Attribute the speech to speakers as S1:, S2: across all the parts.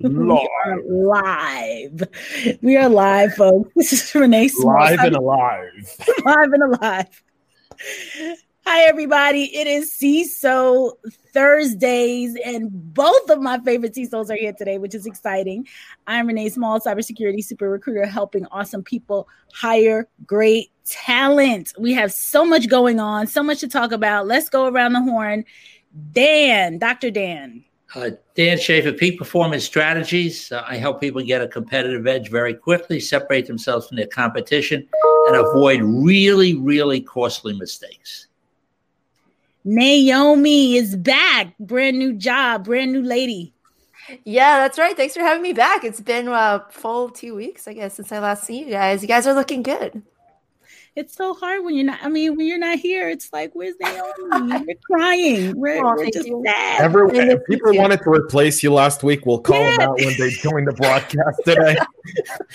S1: we are live. We are live, folks. This is Renee
S2: Small. Live and alive.
S1: live and alive. Hi, everybody. It is CISO Thursdays, and both of my favorite CISOs are here today, which is exciting. I'm Renee Small, cybersecurity super recruiter, helping awesome people hire great talent. We have so much going on, so much to talk about. Let's go around the horn. Dan, Dr. Dan.
S3: Uh, Dan Schaefer, Peak Performance Strategies. Uh, I help people get a competitive edge very quickly, separate themselves from their competition, and avoid really, really costly mistakes.
S1: Naomi is back. Brand new job, brand new lady.
S4: Yeah, that's right. Thanks for having me back. It's been a uh, full two weeks, I guess, since I last seen you guys. You guys are looking good
S1: it's so hard when you're not. I mean, when you're not here, it's like, where's Naomi? We're crying. We're, oh, we're just sad.
S2: Every, people wanted to replace you last week. We'll call yeah. them out when they join the broadcast today.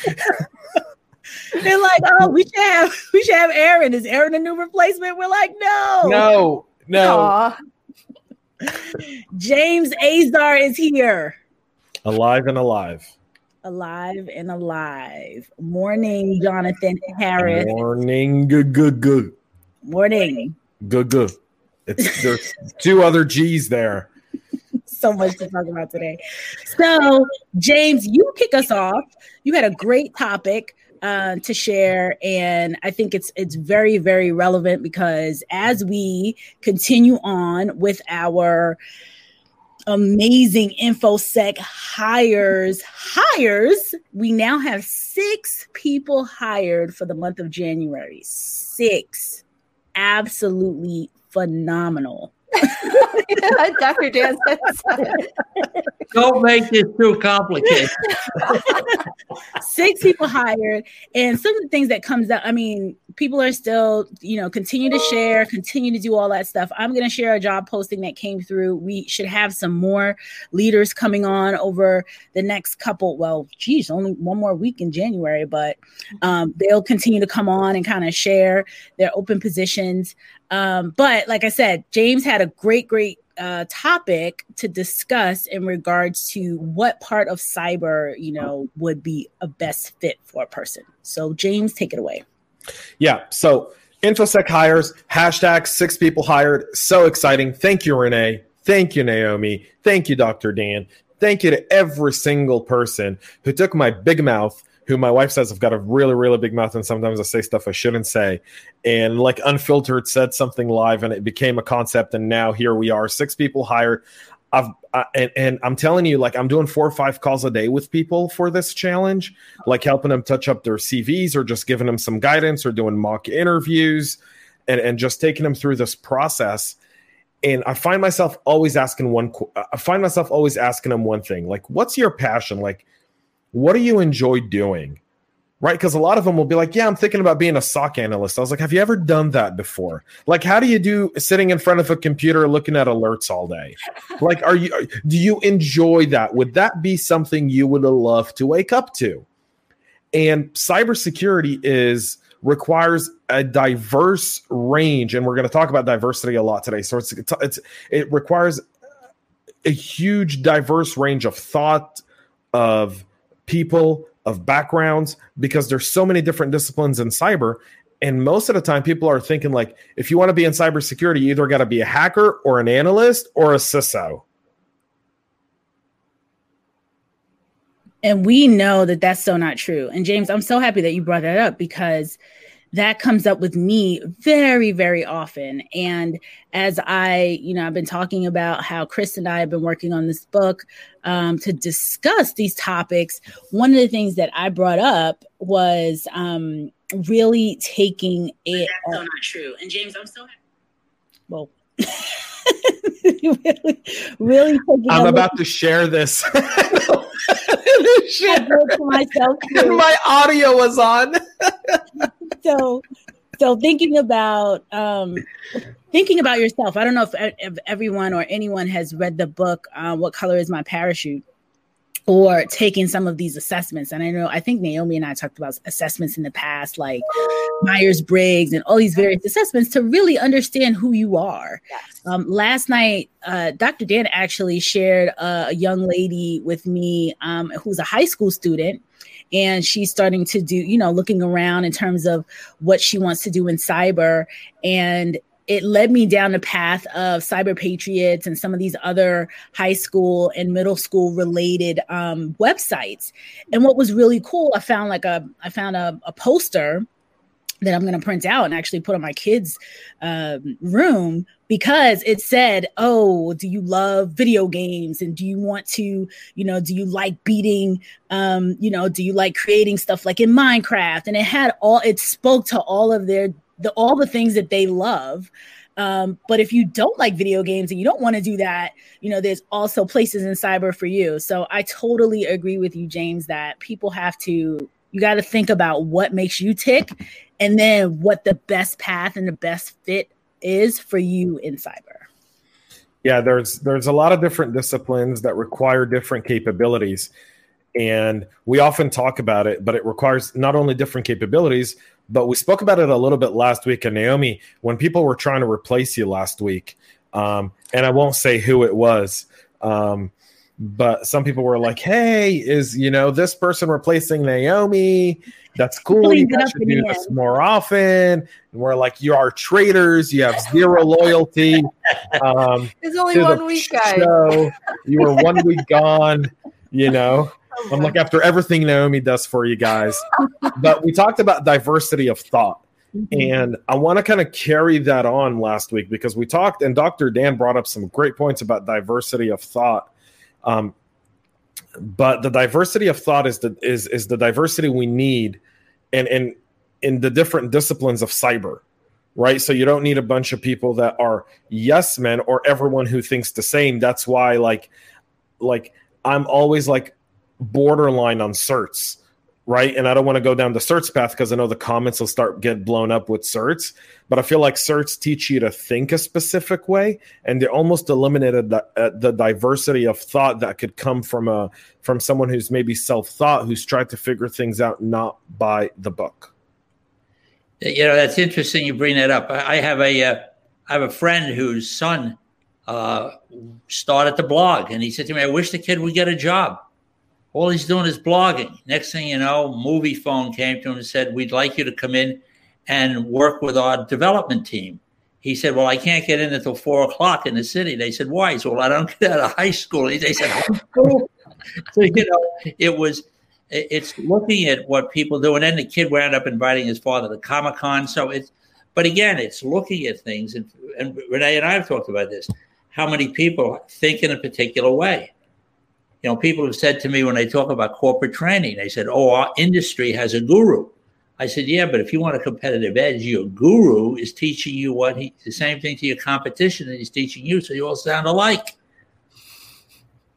S1: They're like, oh, we should have we should have Aaron. Is Aaron a new replacement? We're like, no,
S2: no, no.
S1: James Azar is here,
S2: alive and alive
S1: alive and alive. Morning, Jonathan Harris.
S2: Morning, good, good, good.
S1: Morning.
S2: Good, good. It's there's two other G's there.
S1: so much to talk about today. So, James, you kick us off. You had a great topic uh, to share, and I think it's it's very very relevant because as we continue on with our amazing infosec hires hires we now have six people hired for the month of january six absolutely phenomenal
S4: Dr. Dan
S3: Don't make this too complicated.
S1: Six people hired, and some of the things that comes up. I mean, people are still, you know, continue to share, continue to do all that stuff. I'm going to share a job posting that came through. We should have some more leaders coming on over the next couple. Well, geez, only one more week in January, but um, they'll continue to come on and kind of share their open positions. Um, but like I said, James had a great, great uh, topic to discuss in regards to what part of cyber, you know, would be a best fit for a person. So, James, take it away.
S2: Yeah. So, InfoSec hires, hashtag six people hired. So exciting. Thank you, Renee. Thank you, Naomi. Thank you, Dr. Dan. Thank you to every single person who took my big mouth who my wife says I've got a really, really big mouth, and sometimes I say stuff I shouldn't say. And like unfiltered, said something live, and it became a concept. And now here we are, six people hired. I've And, and I'm telling you, like I'm doing four or five calls a day with people for this challenge, like helping them touch up their CVs or just giving them some guidance or doing mock interviews, and and just taking them through this process and I find myself always asking one. I find myself always asking them one thing, like, "What's your passion?" Like, what do you enjoy doing? Right? Because a lot of them will be like, Yeah, I'm thinking about being a SOC analyst. I was like, Have you ever done that before? Like, how do you do sitting in front of a computer looking at alerts all day? like, are you do you enjoy that? Would that be something you would love to wake up to? And cybersecurity is requires a diverse range, and we're going to talk about diversity a lot today. So it's it's it requires a huge diverse range of thought of people, of backgrounds, because there's so many different disciplines in cyber. And most of the time, people are thinking like, if you want to be in cybersecurity, you either got to be a hacker or an analyst or a CISO.
S1: And we know that that's so not true. And James, I'm so happy that you brought that up because that comes up with me very very often. And as i you know i've been talking about how chris and i have been working on this book um, to discuss these topics one of the things that i brought up was um, really taking it
S4: that's so not true. And james i'm so happy.
S1: Well really, really
S2: i'm about to share this.
S1: Shit. myself
S2: my audio was on.
S1: So so thinking about um thinking about yourself i don't know if, if everyone or anyone has read the book uh, what color is my parachute or taking some of these assessments. And I know, I think Naomi and I talked about assessments in the past, like Myers Briggs and all these various assessments to really understand who you are. Yes. Um, last night, uh, Dr. Dan actually shared a young lady with me um, who's a high school student. And she's starting to do, you know, looking around in terms of what she wants to do in cyber. And it led me down the path of cyber patriots and some of these other high school and middle school related um, websites. And what was really cool i found like a i found a, a poster that i'm going to print out and actually put on my kids um, room because it said oh do you love video games? And do you want to you know do you like beating um, you know do you like creating stuff like in minecraft? And it had all it spoke to all of their the all the things that they love. Um, but if you don't like video games and you don't want to do that, you know, there's also places in cyber for you. So I totally agree with you, James, that people have to, you got to think about what makes you tick and then what the best path and the best fit is for you in cyber.
S2: Yeah, there's there's a lot of different disciplines that require different capabilities. And we often talk about it, but it requires not only different capabilities, but we spoke about it a little bit last week. And Naomi, when people were trying to replace you last week, um, and I won't say who it was, um, but some people were like, "Hey, is you know this person replacing Naomi? That's cool. You guys should do this more often." And we're like, "You are traitors. You have zero loyalty."
S4: Um, it's only one week, guys.
S2: You were one week gone. You know, I'm like after everything Naomi does for you guys. but we talked about diversity of thought. Mm-hmm. And I want to kind of carry that on last week because we talked, and Dr. Dan brought up some great points about diversity of thought. Um, but the diversity of thought is the is is the diversity we need, and and in the different disciplines of cyber, right? So you don't need a bunch of people that are yes men or everyone who thinks the same. That's why, like, like I'm always like borderline on certs, right? And I don't want to go down the certs path because I know the comments will start get blown up with certs. But I feel like certs teach you to think a specific way, and they almost eliminated the, uh, the diversity of thought that could come from a from someone who's maybe self thought, who's tried to figure things out not by the book.
S3: You know, that's interesting. You bring that up. I have a uh, I have a friend whose son uh, started the blog, and he said to me, "I wish the kid would get a job." All he's doing is blogging. Next thing you know, Moviefone came to him and said, We'd like you to come in and work with our development team. He said, Well, I can't get in until four o'clock in the city. They said, Why? He said, Well, I don't get out of high school. They said, High school? so, you know, it was, it's looking at what people do. And then the kid wound up inviting his father to Comic Con. So it's, but again, it's looking at things. And, and Renee and I have talked about this how many people think in a particular way you know, people have said to me when they talk about corporate training, they said, "Oh, our industry has a guru." I said, "Yeah, but if you want a competitive edge, your guru is teaching you what he the same thing to your competition that he's teaching you, so you all sound alike."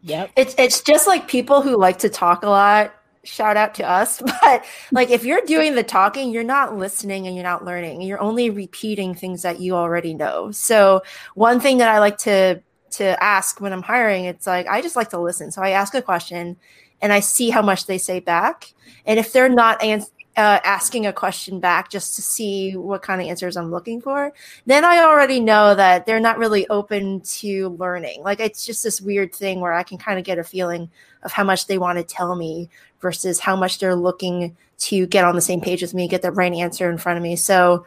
S4: Yep. It's it's just like people who like to talk a lot. Shout out to us, but like if you're doing the talking, you're not listening and you're not learning. You're only repeating things that you already know. So one thing that I like to to ask when I'm hiring, it's like I just like to listen. So I ask a question and I see how much they say back. And if they're not ans- uh, asking a question back just to see what kind of answers I'm looking for, then I already know that they're not really open to learning. Like it's just this weird thing where I can kind of get a feeling of how much they want to tell me versus how much they're looking to get on the same page with me, get the right answer in front of me. So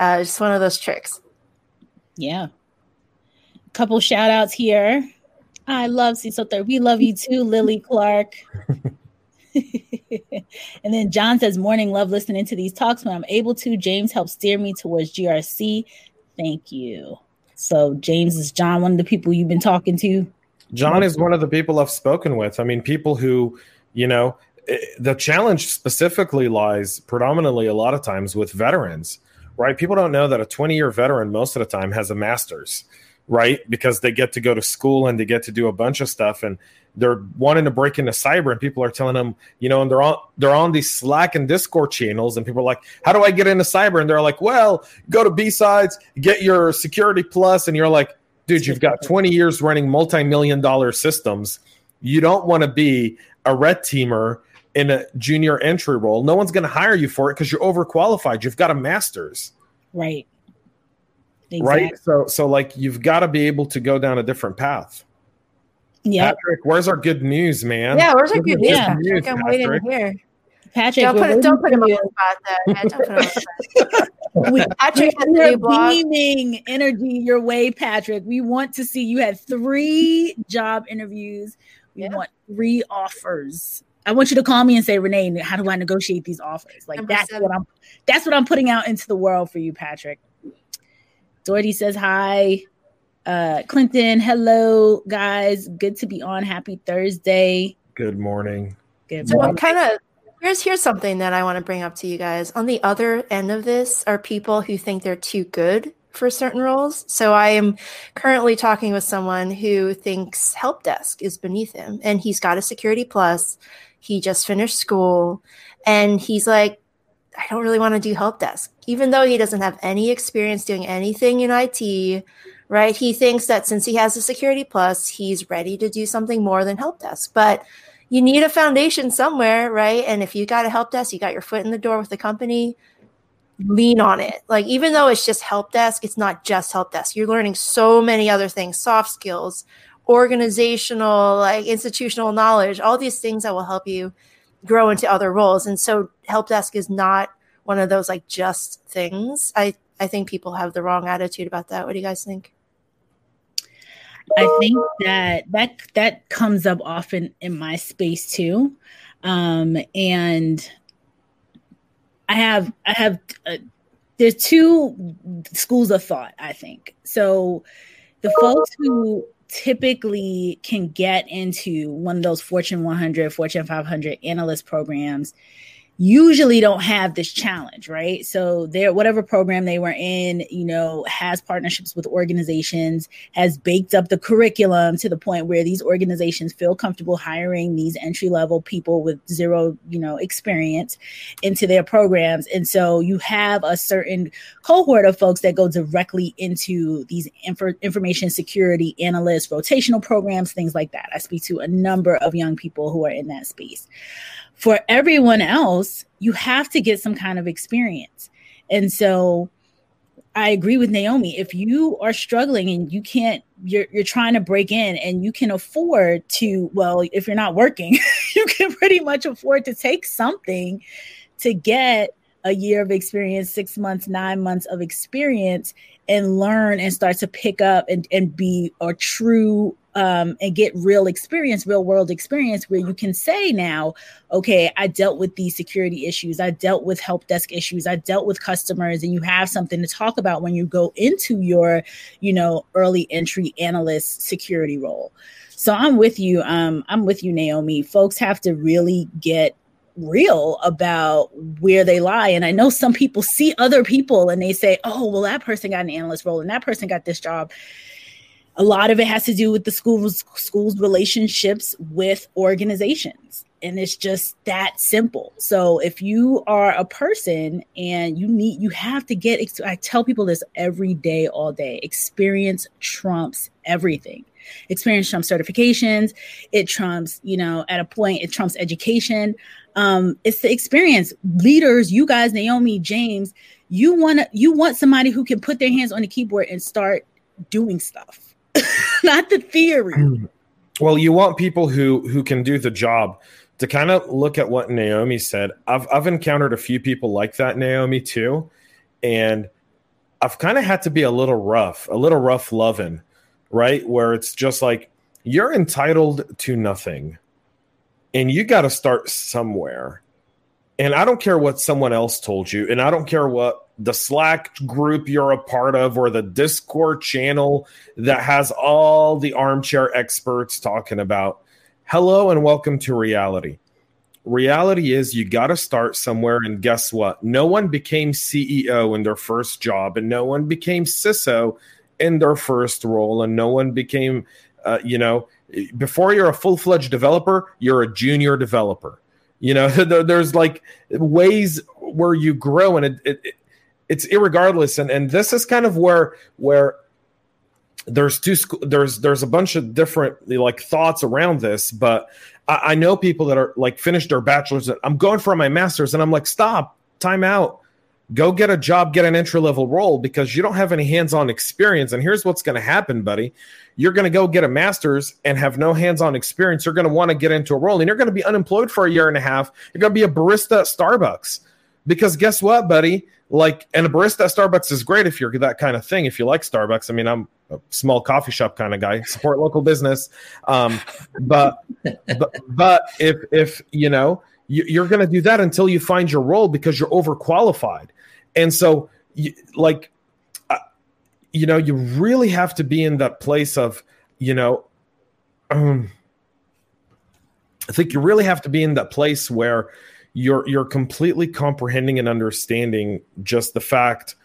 S4: uh, it's one of those tricks.
S1: Yeah, couple shout outs here. I love Cecil Third. We love you too, Lily Clark. and then John says, Morning, love listening to these talks when I'm able to. James helps steer me towards GRC. Thank you. So, James is John, one of the people you've been talking to?
S2: John is one of the people I've spoken with. I mean, people who, you know, eh, the challenge specifically lies predominantly a lot of times with veterans, right? People don't know that a 20 year veteran most of the time has a master's right? Because they get to go to school and they get to do a bunch of stuff and they're wanting to break into cyber and people are telling them, you know, and they're on they're on these Slack and Discord channels and people are like, "How do I get into cyber?" And they're like, "Well, go to B-Sides, get your security plus." And you're like, "Dude, you've got 20 years running multi-million dollar systems. You don't want to be a red teamer in a junior entry role. No one's going to hire you for it because you're overqualified. You've got a master's.
S1: Right.
S2: Exactly. Right. So, so like you've got to be able to go down a different path.
S1: Yeah.
S2: Patrick, where's our good news, man?
S4: Yeah, where's our good news? Yeah. Patrick? I'm waiting to hear.
S1: Patrick,
S4: don't put, don't put him on the spot there. Yeah, don't put him on the spot. we, Patrick
S1: we're beaming energy your way, Patrick. We want to see you had three job interviews. We yeah. want three offers. I want you to call me and say, Renee, how do I negotiate these offers? Like Number that's seven. what I'm that's what I'm putting out into the world for you, Patrick. Doherty says hi. Uh Clinton, hello guys. Good to be on. Happy Thursday.
S2: Good morning.
S4: Good morning. So kind of Here's here's something that I want to bring up to you guys. On the other end of this are people who think they're too good for certain roles. So I am currently talking with someone who thinks help desk is beneath him and he's got a security plus. He just finished school and he's like I don't really want to do help desk even though he doesn't have any experience doing anything in IT, right? He thinks that since he has a security plus, he's ready to do something more than help desk. But you need a foundation somewhere, right? And if you got a help desk, you got your foot in the door with the company, lean on it. Like even though it's just help desk, it's not just help desk. You're learning so many other things, soft skills, organizational, like institutional knowledge, all these things that will help you grow into other roles. And so help desk is not one of those like just things. I I think people have the wrong attitude about that. What do you guys think?
S1: I think that that that comes up often in my space too, um, and I have I have uh, there's two schools of thought. I think so. The folks who typically can get into one of those Fortune 100, Fortune 500 analyst programs usually don't have this challenge, right? So their whatever program they were in, you know, has partnerships with organizations, has baked up the curriculum to the point where these organizations feel comfortable hiring these entry level people with zero, you know, experience into their programs. And so you have a certain cohort of folks that go directly into these inf- information security analysts, rotational programs, things like that. I speak to a number of young people who are in that space for everyone else, you have to get some kind of experience. And so I agree with Naomi. If you are struggling and you can't, you're, you're trying to break in and you can afford to, well, if you're not working, you can pretty much afford to take something to get a year of experience, six months, nine months of experience, and learn and start to pick up and, and be a true um, and get real experience, real world experience, where you can say now, okay, I dealt with these security issues, I dealt with help desk issues, I dealt with customers, and you have something to talk about when you go into your, you know, early entry analyst security role. So I'm with you. Um, I'm with you, Naomi. Folks have to really get real about where they lie. And I know some people see other people and they say, oh, well, that person got an analyst role and that person got this job a lot of it has to do with the schools schools relationships with organizations. And it's just that simple. So if you are a person and you need you have to get i tell people this every day all day. Experience trumps everything. Experience trumps certifications. It trumps you know at a point it trumps education. Um it's the experience. Leaders you guys naomi james you want to you want somebody who can put their hands on the keyboard and start doing stuff not the theory.
S2: Well, you want people who who can do the job. To kind of look at what Naomi said, I've I've encountered a few people like that, Naomi too, and I've kind of had to be a little rough, a little rough loving, right? Where it's just like you're entitled to nothing, and you got to start somewhere. And I don't care what someone else told you, and I don't care what the Slack group you're a part of or the Discord channel that has all the armchair experts talking about. Hello and welcome to reality. Reality is you got to start somewhere, and guess what? No one became CEO in their first job, and no one became CISO in their first role, and no one became, uh, you know, before you're a full fledged developer, you're a junior developer. You know, there's like ways where you grow, and it, it, it's irregardless. And and this is kind of where where there's two there's there's a bunch of different like thoughts around this, but I, I know people that are like finished their bachelor's. I'm going for my master's, and I'm like, stop, time out. Go get a job, get an entry level role because you don't have any hands on experience. And here's what's going to happen, buddy. You're going to go get a master's and have no hands-on experience. You're going to want to get into a role and you're going to be unemployed for a year and a half. You're going to be a barista at starbucks. Because guess what buddy like and a barista at starbucks is great if you're that kind of thing if you like starbucks. I mean i'm a small coffee shop kind of guy support local business. Um, but, but but if if you know you, are going to do that until you find your role because you're overqualified. And so you, like you know, you really have to be in that place of, you know, um, I think you really have to be in that place where you're you're completely comprehending and understanding just the fact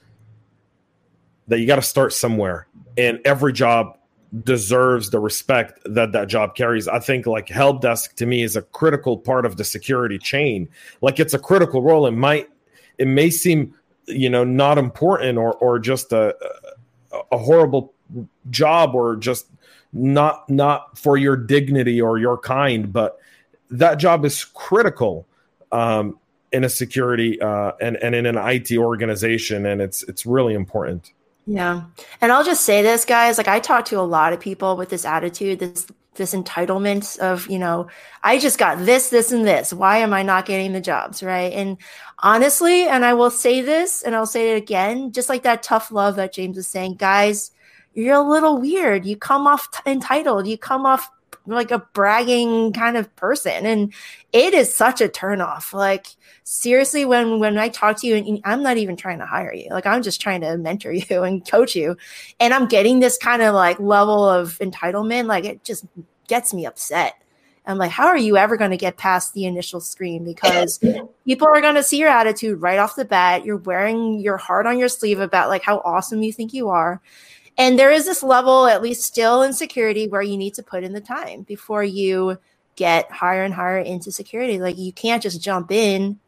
S2: that you got to start somewhere, and every job deserves the respect that that job carries. I think like help desk to me is a critical part of the security chain. Like it's a critical role. It might it may seem you know not important or or just a a horrible job or just not not for your dignity or your kind but that job is critical um, in a security uh, and and in an IT organization and it's it's really important
S4: yeah and I'll just say this guys like I talk to a lot of people with this attitude this this entitlement of you know I just got this this and this why am I not getting the jobs right and honestly, and I will say this and I'll say it again, just like that tough love that James is saying, guys, you're a little weird. You come off t- entitled. You come off like a bragging kind of person. And it is such a turnoff. Like seriously, when when I talk to you and I'm not even trying to hire you, like I'm just trying to mentor you and coach you. And I'm getting this kind of like level of entitlement, like it just gets me upset. I'm like, how are you ever going to get past the initial screen? Because people are going to see your attitude right off the bat. You're wearing your heart on your sleeve about like how awesome you think you are. And there is this level, at least still in security, where you need to put in the time before you get higher and higher into security. Like you can't just jump in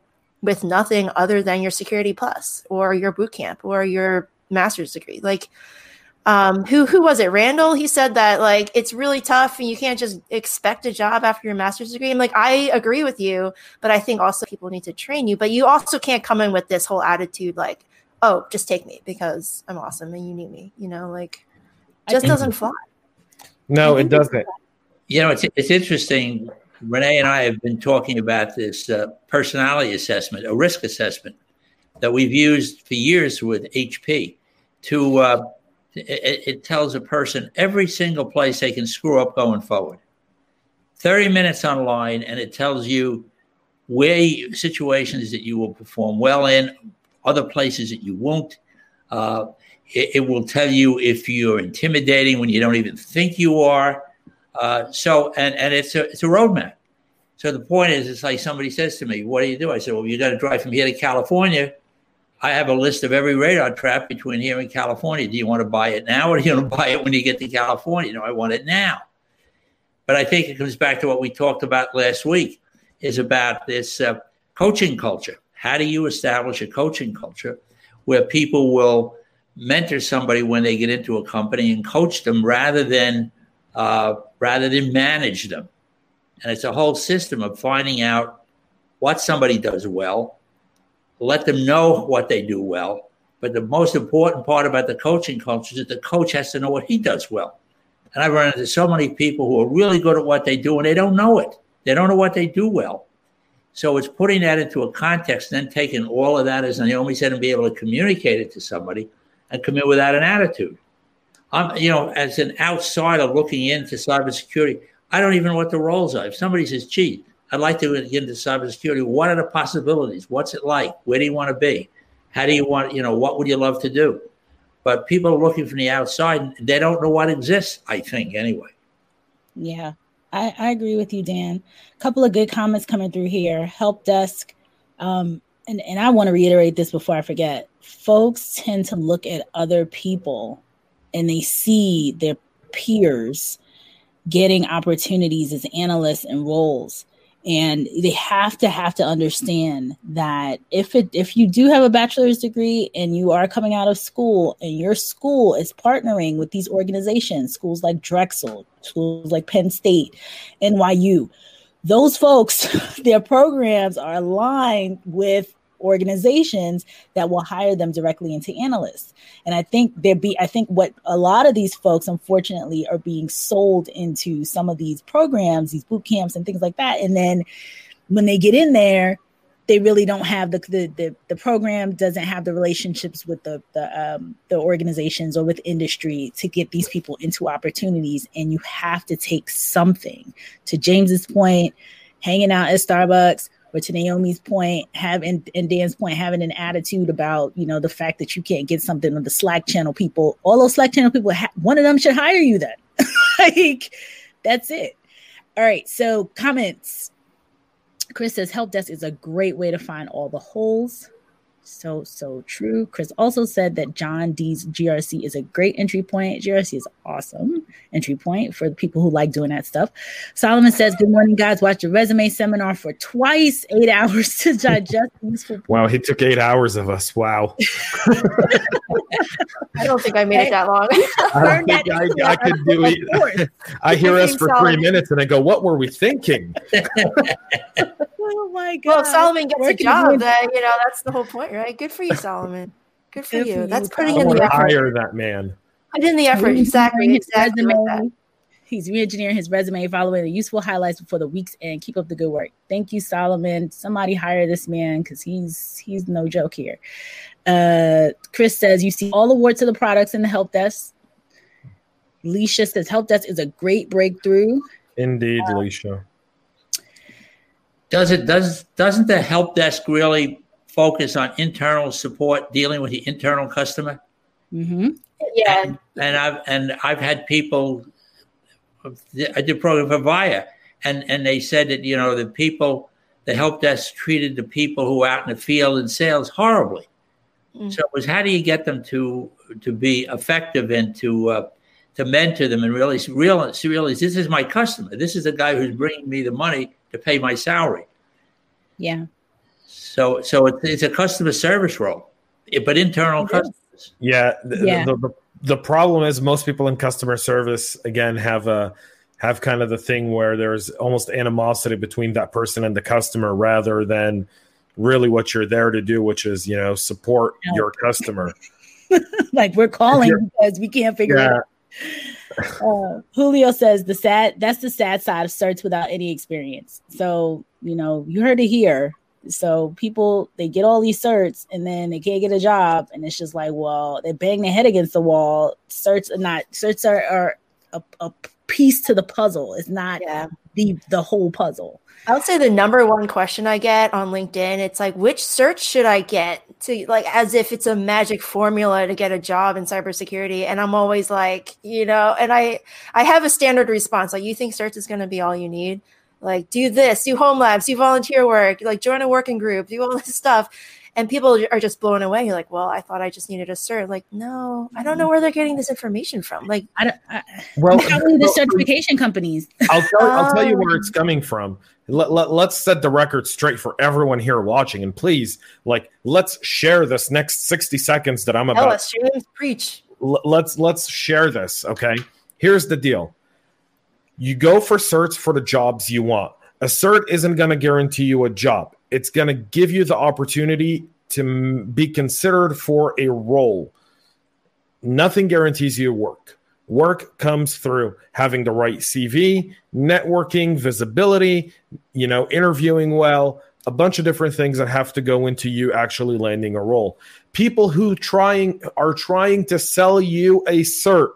S4: with nothing other than your security plus or your boot camp or your master's degree. Like um, who who was it? Randall. He said that like it's really tough, and you can't just expect a job after your master's degree. I'm like, I agree with you, but I think also people need to train you. But you also can't come in with this whole attitude like, oh, just take me because I'm awesome and you need me. You know, like just doesn't fly.
S2: No, it doesn't.
S3: You know, it's it's interesting. Renee and I have been talking about this uh, personality assessment, a risk assessment that we've used for years with HP to uh, it, it tells a person every single place they can screw up going forward. 30 minutes online, and it tells you where you, situations that you will perform well in, other places that you won't. Uh, it, it, will tell you if you're intimidating when you don't even think you are. Uh, so, and and it's a it's a roadmap. So the point is, it's like somebody says to me, "What do you do?" I said, "Well, you got to drive from here to California." I have a list of every radar trap between here and California. Do you want to buy it now or do you want to buy it when you get to California? No, I want it now. But I think it comes back to what we talked about last week is about this uh, coaching culture. How do you establish a coaching culture where people will mentor somebody when they get into a company and coach them rather than uh, rather than manage them? And it's a whole system of finding out what somebody does well let them know what they do well. But the most important part about the coaching culture is that the coach has to know what he does well. And I've run into so many people who are really good at what they do and they don't know it. They don't know what they do well. So it's putting that into a context, and then taking all of that, as Naomi said, and be able to communicate it to somebody and come in with an attitude. I'm, you know, as an outsider looking into cybersecurity, I don't even know what the roles are. If somebody says, gee, I'd like to get into cybersecurity. What are the possibilities? What's it like? Where do you want to be? How do you want, you know, what would you love to do? But people are looking from the outside. They don't know what exists, I think, anyway.
S1: Yeah, I, I agree with you, Dan. A couple of good comments coming through here. Help desk. Um, and, and I want to reiterate this before I forget. Folks tend to look at other people and they see their peers getting opportunities as analysts and roles and they have to have to understand that if it if you do have a bachelor's degree and you are coming out of school and your school is partnering with these organizations schools like drexel schools like penn state nyu those folks their programs are aligned with organizations that will hire them directly into analysts. And I think there be I think what a lot of these folks unfortunately are being sold into some of these programs, these boot camps and things like that. And then when they get in there, they really don't have the the the, the program doesn't have the relationships with the the um, the organizations or with industry to get these people into opportunities and you have to take something to James's point hanging out at Starbucks or to Naomi's point, having and Dan's point, having an attitude about you know the fact that you can't get something on the Slack channel people. All those Slack channel people, one of them should hire you. Then, like, that's it. All right. So comments. Chris says help desk is a great way to find all the holes so so true. Chris also said that John D's GRC is a great entry point. GRC is awesome entry point for the people who like doing that stuff. Solomon says, "Good morning, guys. Watch the resume seminar for twice eight hours to digest useful."
S2: Wow, he took eight hours of us. Wow.
S4: I don't think I made it that long.
S2: I think I, I could do it. I hear us for three minutes and I go, "What were we thinking?"
S1: Oh my god!
S4: Well, if Solomon gets Working a job, then you know that's the whole point, right? Good for you, Solomon. Good for you. That's putting in the effort.
S2: Hire that man.
S4: Put in the effort. Exactly. Exactly. Like
S1: He's re-engineering his resume, following the useful highlights before the weeks end. Keep up the good work. Thank you, Solomon. Somebody hire this man because he's he's no joke here. Uh, Chris says you see all the awards to the products in the help desk. Leisha says help desk is a great breakthrough.
S2: Indeed, uh, Leisha.
S3: Does it does doesn't the help desk really focus on internal support, dealing with the internal customer?
S1: Mm-hmm.
S4: Yeah,
S3: and, and, I've and I've had people. I did program for Via, and and they said that you know the people the help desk treated the people who were out in the field and sales horribly. Mm-hmm. So it was how do you get them to to be effective and to uh, to mentor them and really realize, realize this is my customer. This is the guy who's bringing me the money to pay my salary.
S1: Yeah.
S3: So so it's, it's a customer service role, eh, but internal customers.
S2: Yeah. The, yeah. The, the, the problem is most people in customer service again have a have kind of the thing where there's almost animosity between that person and the customer rather than really what you're there to do, which is you know support your customer.
S1: like we're calling because we can't figure yeah. it out. Uh, Julio says the sad that's the sad side of certs without any experience. So, you know, you heard it here. So people they get all these certs and then they can't get a job, and it's just like, well, they bang their head against the wall. Certs are not certs are, are a, a piece to the puzzle. It's not yeah. the the whole puzzle.
S4: I would say the number one question I get on LinkedIn, it's like, which search should I get to like as if it's a magic formula to get a job in cybersecurity? And I'm always like, you know, and I I have a standard response like, you think search is going to be all you need? Like, do this, do home labs, do volunteer work, like join a working group, do all this stuff and people are just blown away. You're like, well, I thought I just needed a cert. Like, no, I don't know mm-hmm. where they're getting this information from. Like,
S1: I don't. I, well, probably the certification companies.
S2: I'll tell, I'll tell you where um, it's coming from. Let, let, let's set the record straight for everyone here watching, and please, like, let's share this next sixty seconds that I'm about. Tell
S4: us, James, preach.
S2: L- let's let's share this. Okay, here's the deal. You go for certs for the jobs you want. A cert isn't going to guarantee you a job it's going to give you the opportunity to be considered for a role. Nothing guarantees you work. Work comes through having the right CV, networking, visibility, you know, interviewing well, a bunch of different things that have to go into you actually landing a role. People who trying are trying to sell you a cert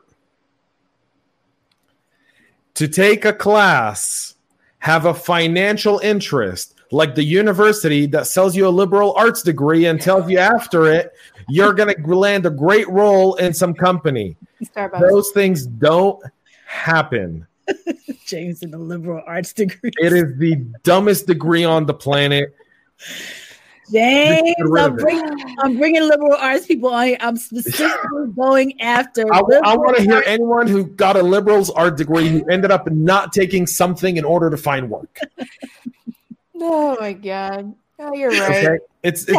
S2: to take a class, have a financial interest, like the university that sells you a liberal arts degree and tells you after it you're going to land a great role in some company. Starbucks. Those things don't happen.
S1: James in the liberal arts degree.
S2: It is the dumbest degree on the planet.
S1: James, I'm bringing, I'm bringing liberal arts people on. I'm specifically going after.
S2: I, I want to hear anyone who got a liberals art degree who ended up not taking something in order to find work.
S4: Oh my god. Oh, you're right. Okay.
S2: It's it's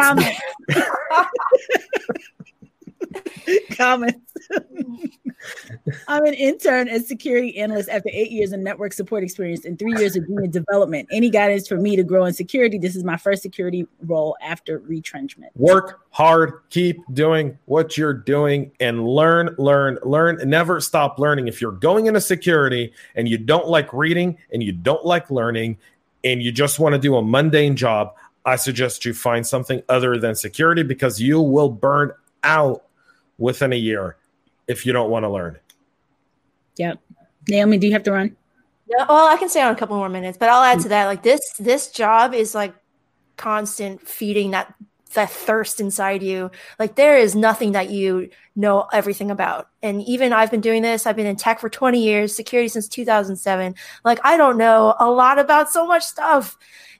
S1: comments. I'm an intern as security analyst after eight years of network support experience and three years of junior development. Any guidance for me to grow in security? This is my first security role after retrenchment.
S2: Work hard, keep doing what you're doing, and learn, learn, learn. Never stop learning. If you're going into security and you don't like reading and you don't like learning and you just want to do a mundane job, I suggest you find something other than security because you will burn out within a year if you don't want to learn.
S1: Yep. Naomi, do you have to run?
S4: Yeah, well, I can stay on a couple more minutes, but I'll add hmm. to that. Like this, this job is like constant feeding that that thirst inside you. Like there is nothing that you know everything about. And even I've been doing this, I've been in tech for 20 years, security since 2007. Like I don't know a lot about so much stuff.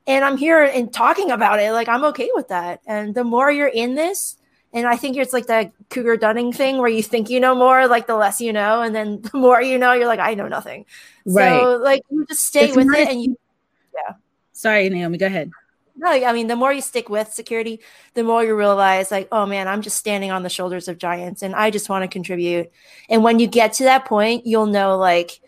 S4: And I'm here and talking about it. Like I'm okay with that. And the more you're in this, and I think it's like that Kruger Dunning thing where you think you know more, like the less you know, and then the more you know, you're like, I know nothing. Right. So like you just stay it's with it and you yeah.
S1: Sorry, Naomi, go ahead.
S4: No, I mean the more you stick with security, the more you realize like, oh man, I'm just standing on the shoulders of giants and I just want to contribute. And when you get to that point, you'll know like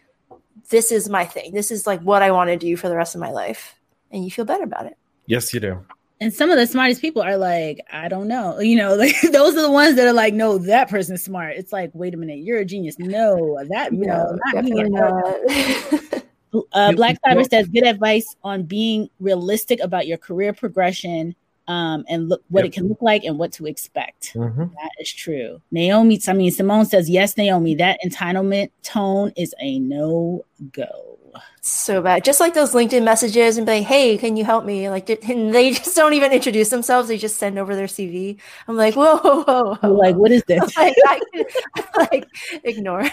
S4: this is my thing. This is like what I want to do for the rest of my life. And you feel better about it.
S2: Yes, you do
S1: and some of the smartest people are like, I don't know, you know, like those are the ones that are like, no, that person's smart. It's like, wait a minute, you're a genius. No, that no, not me. Not. Uh, Black Cyber says good advice on being realistic about your career progression um, and look what yep. it can look like and what to expect. Mm-hmm. That is true. Naomi, I mean, Simone says, yes, Naomi, that entitlement tone is a no go
S4: so bad. Just like those LinkedIn messages and be like, "Hey, can you help me?" Like, and they just don't even introduce themselves. They just send over their CV. I'm like, whoa, whoa, whoa. whoa.
S1: like, what is this?
S4: like, I, like, ignore.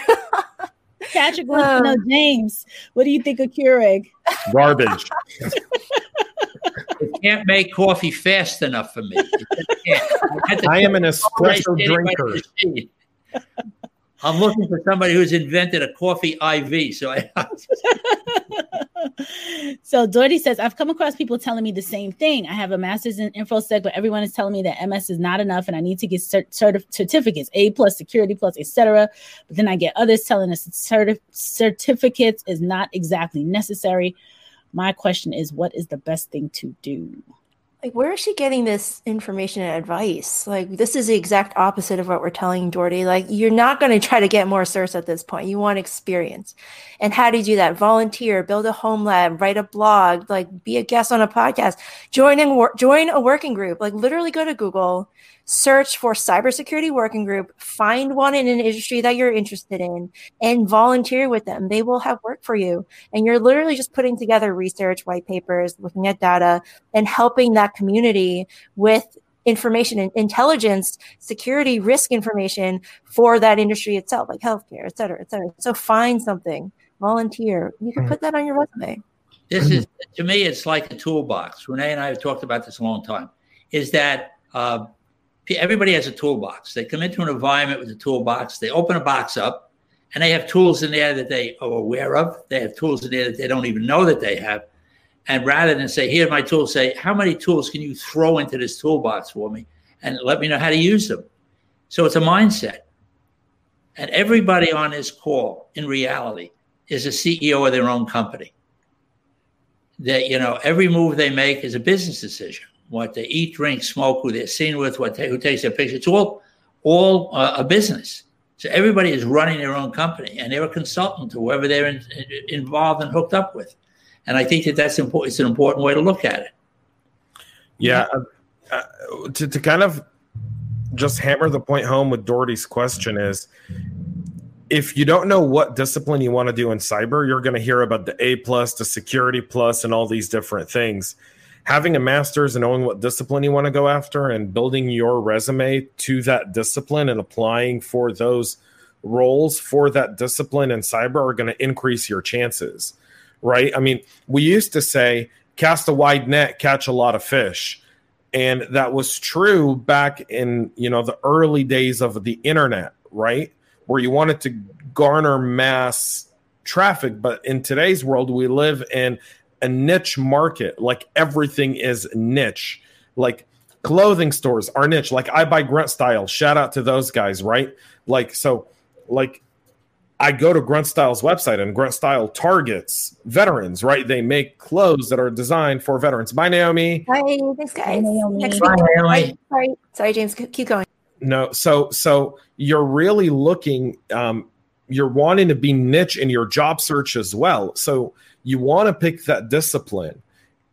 S1: Patrick wants um, to know, James, what do you think of Keurig?
S2: Garbage.
S3: it can't make coffee fast enough for me.
S2: I, I am an espresso drinker.
S3: I'm looking for somebody who's invented a coffee IV. So I.
S1: so Doherty says, I've come across people telling me the same thing. I have a master's in infosec, but everyone is telling me that MS is not enough, and I need to get cert- certif- certificates, A plus, security plus, etc. But then I get others telling us certif- certificates is not exactly necessary. My question is, what is the best thing to do?
S4: Like where is she getting this information and advice? Like this is the exact opposite of what we're telling Doherty like you're not going to try to get more certs at this point. You want experience. And how do you do that? Volunteer build a home lab write a blog like be a guest on a podcast. Join in join a working group. Like literally go to google search for cybersecurity working group, find one in an industry that you're interested in, and volunteer with them. They will have work for you. And you're literally just putting together research, white papers, looking at data, and helping that community with information and intelligence, security, risk information for that industry itself, like healthcare, et cetera, et cetera. So find something, volunteer. You can put that on your resume.
S3: This is to me, it's like a toolbox. Renee and I have talked about this a long time. Is that uh, everybody has a toolbox. They come into an environment with a toolbox. They open a box up, and they have tools in there that they are aware of. They have tools in there that they don't even know that they have. And rather than say, "Here are my tools," say, "How many tools can you throw into this toolbox for me?" And let me know how to use them. So it's a mindset. And everybody on this call, in reality, is a CEO of their own company. That you know, every move they make is a business decision what they eat, drink, smoke, who they're seen with, what they, who takes their picture. It's all all uh, a business. So everybody is running their own company, and they're a consultant to whoever they're in, involved and hooked up with. And I think that that's important. It's an important way to look at it.
S2: Yeah, uh, uh, to to kind of just hammer the point home with Doherty's question is if you don't know what discipline you want to do in cyber, you're going to hear about the A plus, the security plus, and all these different things having a master's and knowing what discipline you want to go after and building your resume to that discipline and applying for those roles for that discipline in cyber are going to increase your chances right i mean we used to say cast a wide net catch a lot of fish and that was true back in you know the early days of the internet right where you wanted to garner mass traffic but in today's world we live in a niche market. Like everything is niche. Like clothing stores are niche. Like I buy Grunt Style. Shout out to those guys, right? Like so, like I go to Grunt Style's website and Grunt Style targets veterans, right? They make clothes that are designed for veterans. Bye, Naomi.
S4: Hi, thanks, guys. Bye, Naomi. Bye, Naomi. Sorry, sorry, James. Keep going.
S2: No, so so you're really looking. Um, you're wanting to be niche in your job search as well. So you want to pick that discipline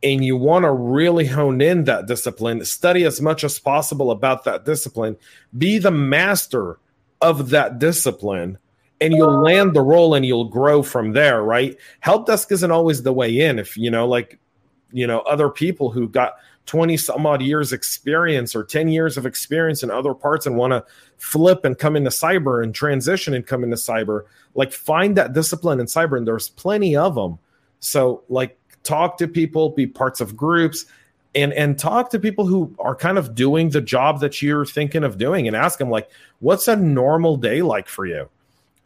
S2: and you want to really hone in that discipline, study as much as possible about that discipline, be the master of that discipline, and you'll land the role and you'll grow from there, right? Help desk isn't always the way in. If you know, like, you know, other people who got 20 some odd years experience or 10 years of experience in other parts and want to flip and come into cyber and transition and come into cyber, like find that discipline in cyber, and there's plenty of them. So, like, talk to people, be parts of groups, and and talk to people who are kind of doing the job that you're thinking of doing, and ask them like, what's a normal day like for you?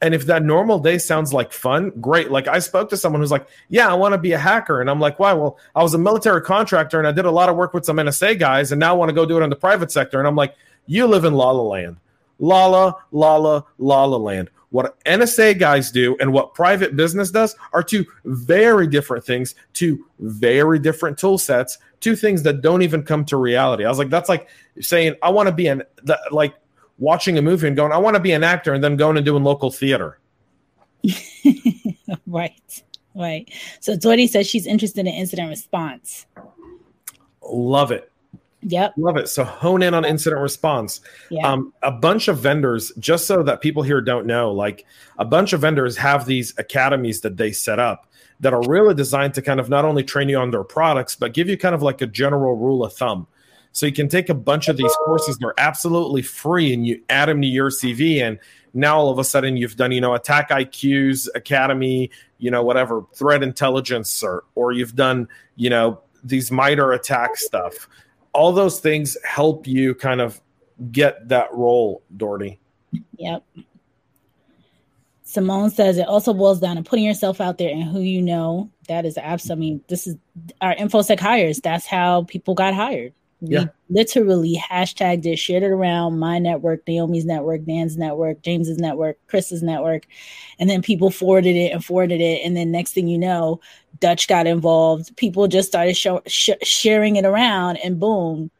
S2: And if that normal day sounds like fun, great. Like I spoke to someone who's like, "Yeah, I want to be a hacker," and I'm like, "Why?" Well, I was a military contractor and I did a lot of work with some NSA guys, and now I want to go do it in the private sector. And I'm like, "You live in La La Land, La La La La La La Land." What NSA guys do and what private business does are two very different things, two very different tool sets, two things that don't even come to reality. I was like, that's like saying I want to be an like watching a movie and going, I want to be an actor, and then going and doing local theater.
S1: right, right. So Dory says she's interested in incident response.
S2: Love it.
S1: Yep.
S2: Love it. So hone in on incident response. Yeah. Um, a bunch of vendors, just so that people here don't know, like a bunch of vendors have these academies that they set up that are really designed to kind of not only train you on their products, but give you kind of like a general rule of thumb. So you can take a bunch of these courses, they're absolutely free, and you add them to your CV. And now all of a sudden you've done, you know, AttackIQ's Academy, you know, whatever, threat intelligence, or, or you've done, you know, these MITRE ATT&CK stuff all those things help you kind of get that role, Doherty.
S1: Yep. Simone says it also boils down to putting yourself out there and who you know. That is absolutely. I mean, this is our infosec hires. That's how people got hired. We literally hashtagged it, shared it around my network, Naomi's network, Dan's network, James's network, Chris's network, and then people forwarded it and forwarded it. And then next thing you know, Dutch got involved. People just started show, sh- sharing it around, and boom,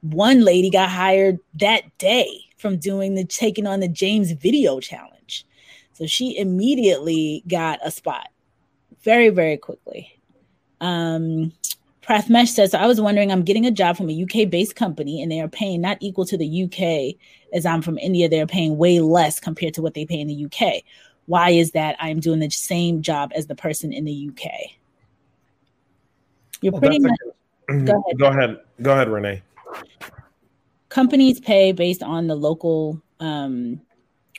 S1: one lady got hired that day from doing the taking on the James video challenge. So she immediately got a spot very, very quickly. Um, Prathmesh says, so I was wondering, I'm getting a job from a UK based company and they are paying not equal to the UK as I'm from India. They're paying way less compared to what they pay in the UK. Why is that I'm doing the same job as the person in the UK? You're well, pretty much.
S2: Go, ahead. go ahead. Go ahead, Renee.
S1: Companies pay based on the local, um,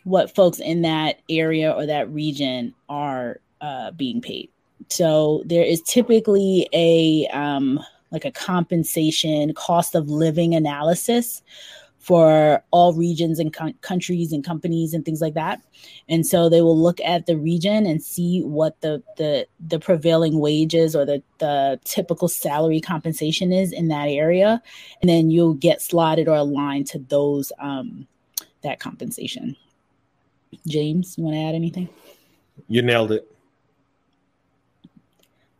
S1: what folks in that area or that region are uh, being paid. So there is typically a um, like a compensation cost of living analysis for all regions and co- countries and companies and things like that. And so they will look at the region and see what the the the prevailing wages or the the typical salary compensation is in that area, and then you'll get slotted or aligned to those um, that compensation. James, you want to add anything?
S2: You nailed it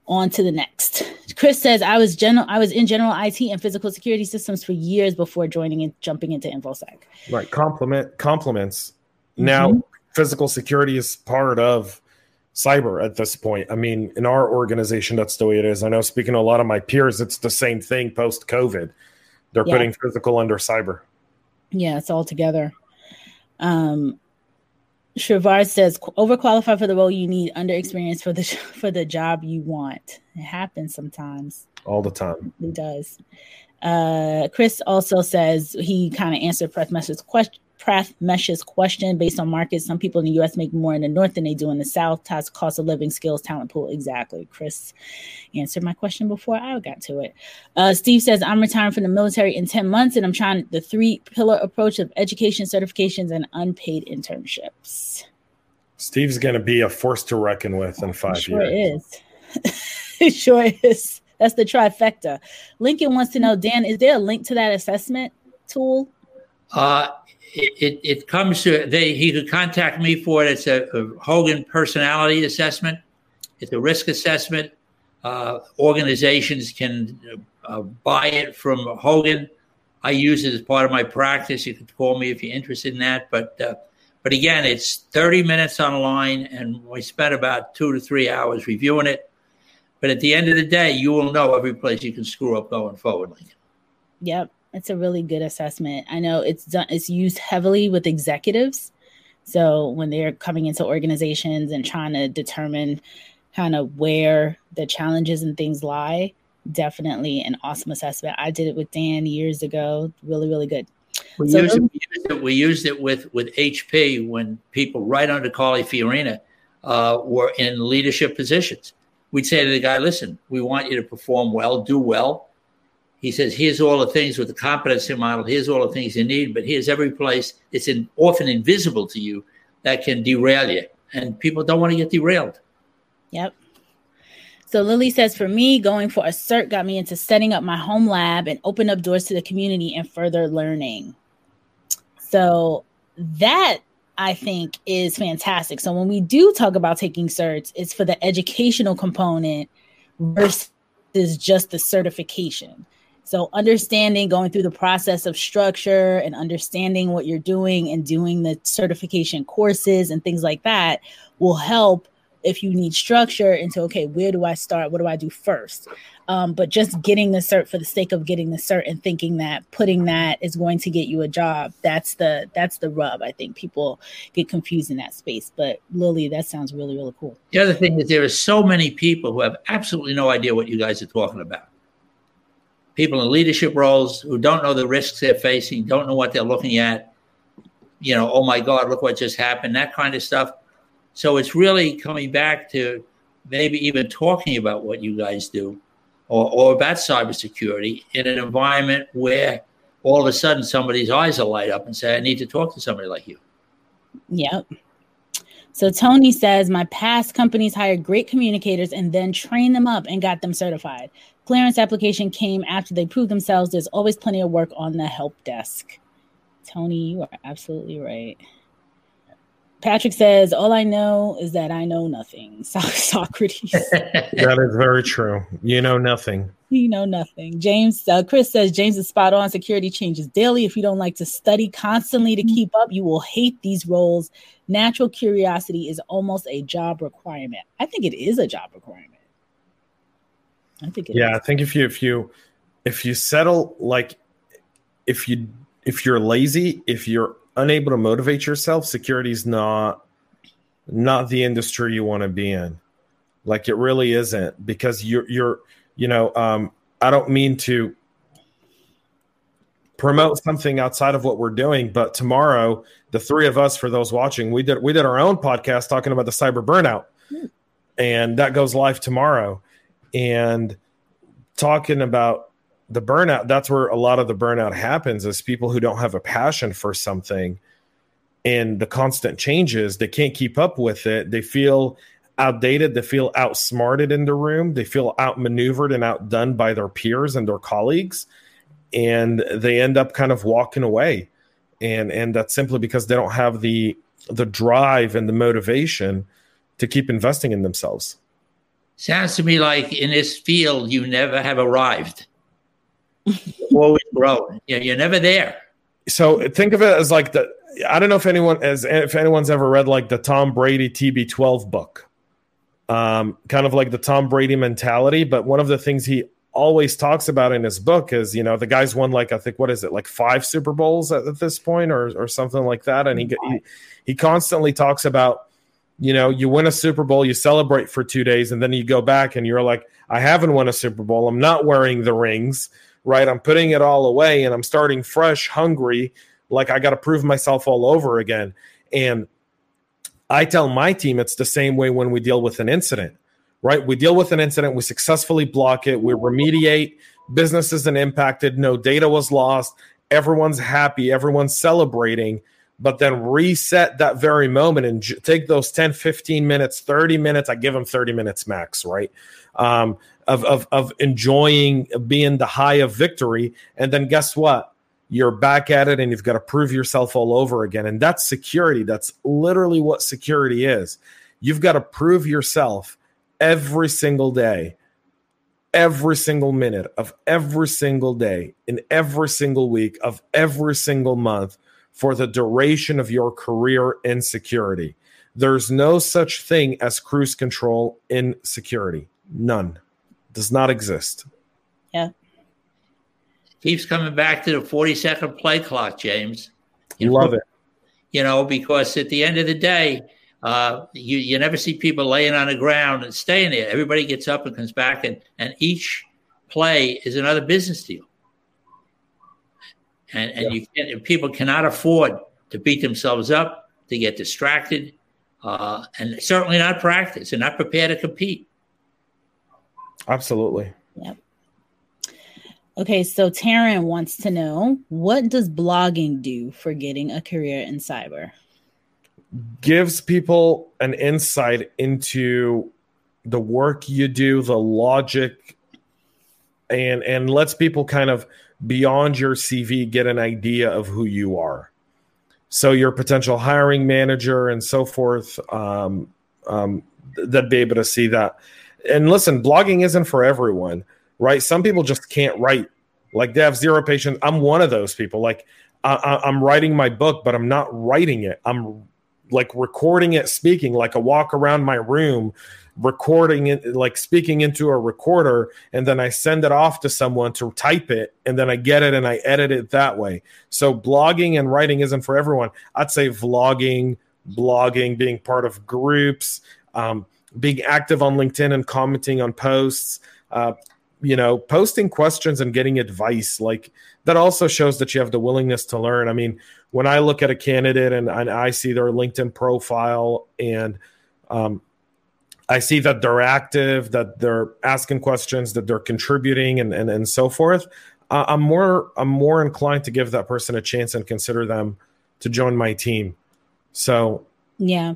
S1: on to the next. Chris says, I was general I was in general IT and physical security systems for years before joining and jumping into InfoSec.
S2: Right. Compliment compliments. Mm-hmm. Now physical security is part of cyber at this point. I mean, in our organization, that's the way it is. I know speaking to a lot of my peers, it's the same thing post COVID. They're yeah. putting physical under cyber.
S1: Yeah, it's all together. Um, Shrivar says, overqualified for the role you need, under experience for the for the job you want. It happens sometimes.
S2: All the time.
S1: It does. Uh, Chris also says he kind of answered Prathmesh's question. Prathmesh's question based on markets. Some people in the U.S. make more in the north than they do in the south. Ties cost of living, skills, talent pool. Exactly. Chris answered my question before I got to it. Uh, Steve says I'm retiring from the military in ten months, and I'm trying the three pillar approach of education, certifications, and unpaid internships.
S2: Steve's going to be a force to reckon with in five
S1: sure
S2: years.
S1: Is. it sure is. That's the trifecta. Lincoln wants to know, Dan, is there a link to that assessment tool?
S3: Uh, it, it, comes to they he could contact me for it. It's a, a Hogan personality assessment. It's a risk assessment. Uh, organizations can uh, buy it from Hogan. I use it as part of my practice. You can call me if you're interested in that. But uh, but again, it's 30 minutes online, and we spent about two to three hours reviewing it. But at the end of the day, you will know every place you can screw up going forward.
S1: Yep, it's a really good assessment. I know it's done. It's used heavily with executives. So when they're coming into organizations and trying to determine kind of where the challenges and things lie, definitely an awesome assessment. I did it with Dan years ago. Really, really good.
S3: We, so used, it, we, used, it, we used it with with HP when people right under Carly Fiorina uh, were in leadership positions. We'd say to the guy, "Listen, we want you to perform well, do well." He says, "Here's all the things with the competency model. Here's all the things you need, but here's every place it's in, often invisible to you that can derail you." And people don't want to get derailed.
S1: Yep. So Lily says, for me, going for a cert got me into setting up my home lab and opened up doors to the community and further learning. So that I think is fantastic. So when we do talk about taking certs, it's for the educational component versus just the certification. So understanding going through the process of structure and understanding what you're doing and doing the certification courses and things like that will help if you need structure into okay where do i start? What do i do first? Um, but just getting the cert for the sake of getting the cert and thinking that putting that is going to get you a job that's the that's the rub i think. People get confused in that space but lily that sounds really really cool.
S3: The other thing is there are so many people who have absolutely no idea what you guys are talking about people in leadership roles who don't know the risks they're facing don't know what they're looking at you know oh my god look what just happened that kind of stuff so it's really coming back to maybe even talking about what you guys do or, or about cybersecurity in an environment where all of a sudden somebody's eyes will light up and say, I need to talk to somebody like you.
S1: Yep. So Tony says, My past companies hired great communicators and then trained them up and got them certified. Clearance application came after they proved themselves. There's always plenty of work on the help desk. Tony, you are absolutely right. Patrick says, All I know is that I know nothing. Socrates.
S2: that is very true. You know nothing.
S1: You know nothing. James, uh, Chris says, James is spot on. Security changes daily. If you don't like to study constantly to keep up, you will hate these roles. Natural curiosity is almost a job requirement. I think it is a job requirement.
S2: I think yeah, is. I think if you if you if you settle like if you if you're lazy, if you're unable to motivate yourself, security is not not the industry you want to be in. Like it really isn't because you're you're you know um, I don't mean to promote something outside of what we're doing, but tomorrow the three of us, for those watching, we did we did our own podcast talking about the cyber burnout, and that goes live tomorrow, and talking about the burnout that's where a lot of the burnout happens is people who don't have a passion for something and the constant changes they can't keep up with it. They feel outdated. They feel outsmarted in the room. They feel outmaneuvered and outdone by their peers and their colleagues. And they end up kind of walking away. And and that's simply because they don't have the the drive and the motivation to keep investing in themselves
S3: sounds to me like in this field you never have arrived always growing. Yeah, you're never there.
S2: So think of it as like the. I don't know if anyone as if anyone's ever read like the Tom Brady TB12 book. Um, kind of like the Tom Brady mentality, but one of the things he always talks about in his book is you know the guy's won like I think what is it like five Super Bowls at, at this point or or something like that, and he, he he constantly talks about you know you win a Super Bowl, you celebrate for two days, and then you go back and you're like I haven't won a Super Bowl, I'm not wearing the rings right? I'm putting it all away and I'm starting fresh, hungry, like I got to prove myself all over again. And I tell my team it's the same way when we deal with an incident, right? We deal with an incident, we successfully block it, we remediate, business isn't impacted, no data was lost, everyone's happy, everyone's celebrating. But then reset that very moment and j- take those 10, 15 minutes, 30 minutes. I give them 30 minutes max, right? Um, of, of, of enjoying being the high of victory. And then guess what? You're back at it and you've got to prove yourself all over again. And that's security. That's literally what security is. You've got to prove yourself every single day every single minute of every single day in every single week of every single month for the duration of your career in security. There's no such thing as cruise control in security. None. Does not exist.
S1: Yeah.
S3: Keeps coming back to the 40 second play clock, James.
S2: You Love know, it.
S3: You know, because at the end of the day, uh, you, you never see people laying on the ground and staying there. Everybody gets up and comes back, and, and each play is another business deal. And, and yeah. you can, people cannot afford to beat themselves up, to get distracted, uh, and certainly not practice and not prepare to compete.
S2: Absolutely.
S1: Yep. Okay, so Taryn wants to know what does blogging do for getting a career in cyber?
S2: gives people an insight into the work you do, the logic, and and lets people kind of beyond your CV get an idea of who you are. So your potential hiring manager and so forth, um, um, they'd be able to see that. And listen, blogging isn't for everyone, right? Some people just can't write. Like they have zero patience. I'm one of those people. Like I, I'm writing my book, but I'm not writing it. I'm like recording it speaking like a walk around my room recording it like speaking into a recorder and then I send it off to someone to type it and then I get it and I edit it that way. So blogging and writing isn't for everyone. I'd say vlogging, blogging, being part of groups, um, being active on LinkedIn and commenting on posts, uh, you know, posting questions and getting advice like that also shows that you have the willingness to learn. I mean, when I look at a candidate and, and I see their LinkedIn profile and um, I see that they're active, that they're asking questions, that they're contributing, and and, and so forth. Uh, I'm more I'm more inclined to give that person a chance and consider them to join my team. So
S1: yeah,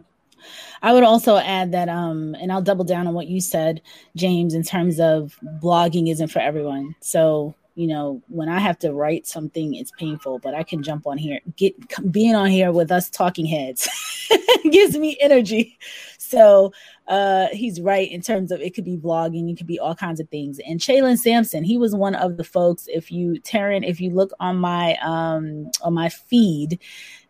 S1: I would also add that, um, and I'll double down on what you said, James, in terms of blogging isn't for everyone. So you know, when I have to write something, it's painful, but I can jump on here. Get being on here with us talking heads gives me energy. So uh he's right in terms of it could be vlogging, it could be all kinds of things. And Chaylin Sampson, he was one of the folks. If you Taryn, if you look on my um on my feed,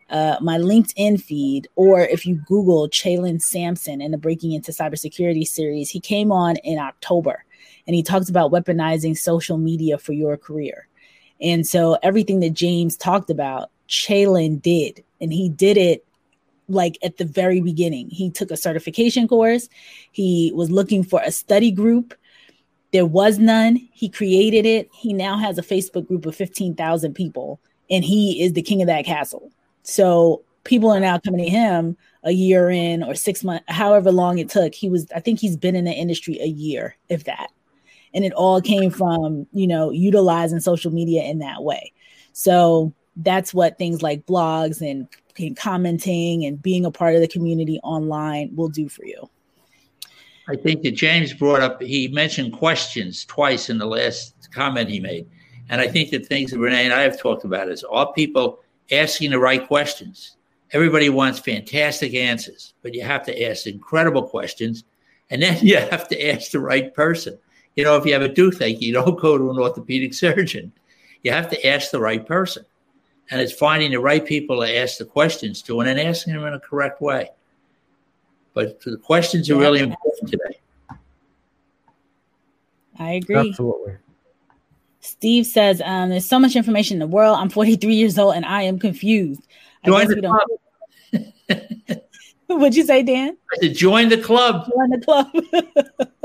S1: uh, my LinkedIn feed, or if you Google Chaylin Sampson in the Breaking into Cybersecurity series, he came on in October and he talks about weaponizing social media for your career. And so everything that James talked about, Chaylin did, and he did it like at the very beginning. He took a certification course. He was looking for a study group. There was none. He created it. He now has a Facebook group of 15,000 people, and he is the king of that castle. So people are now coming to him a year in or six months, however long it took. He was, I think he's been in the industry a year, if that and it all came from you know utilizing social media in that way so that's what things like blogs and, and commenting and being a part of the community online will do for you
S3: i think that james brought up he mentioned questions twice in the last comment he made and i think the things that renee and i have talked about is are people asking the right questions everybody wants fantastic answers but you have to ask incredible questions and then you have to ask the right person you know, if you have a toothache, you don't go to an orthopedic surgeon. You have to ask the right person. And it's finding the right people to ask the questions to and then asking them in a correct way. But the questions are really important today.
S1: I agree. Absolutely. Steve says, um, there's so much information in the world. I'm 43 years old and I am confused. I join the club. What'd you say, Dan?
S3: I said, join the club.
S1: Join the club.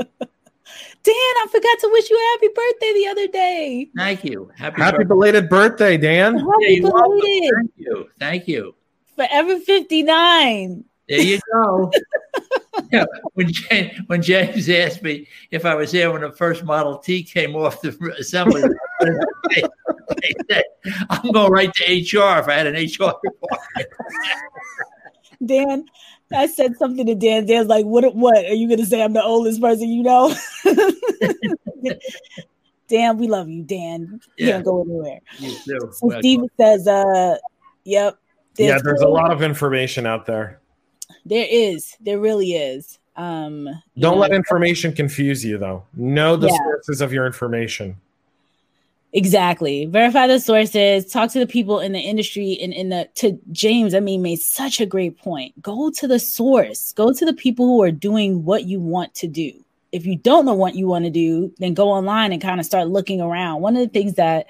S1: Dan, I forgot to wish you a happy birthday the other day.
S3: Thank you.
S2: Happy, happy birthday. belated birthday, Dan.
S3: Happy yeah, belated. Thank you. Thank you.
S1: Forever 59.
S3: There you go. yeah, when James, when James asked me if I was there when the first Model T came off the assembly, I'm going right to HR if I had an HR department.
S1: Dan, I said something to Dan. Dan's like, "What? What are you going to say? I'm the oldest person you know." Dan, we love you, Dan. You yeah. can't go anywhere. So Steve says, "Uh, yep."
S2: yeah, there's a lot of information out there.
S1: There is. There really is. Um,
S2: Don't know, let information confuse you, though. Know the yeah. sources of your information.
S1: Exactly. Verify the sources, talk to the people in the industry and in the to James, I mean, made such a great point. Go to the source, go to the people who are doing what you want to do. If you don't know what you want to do, then go online and kind of start looking around. One of the things that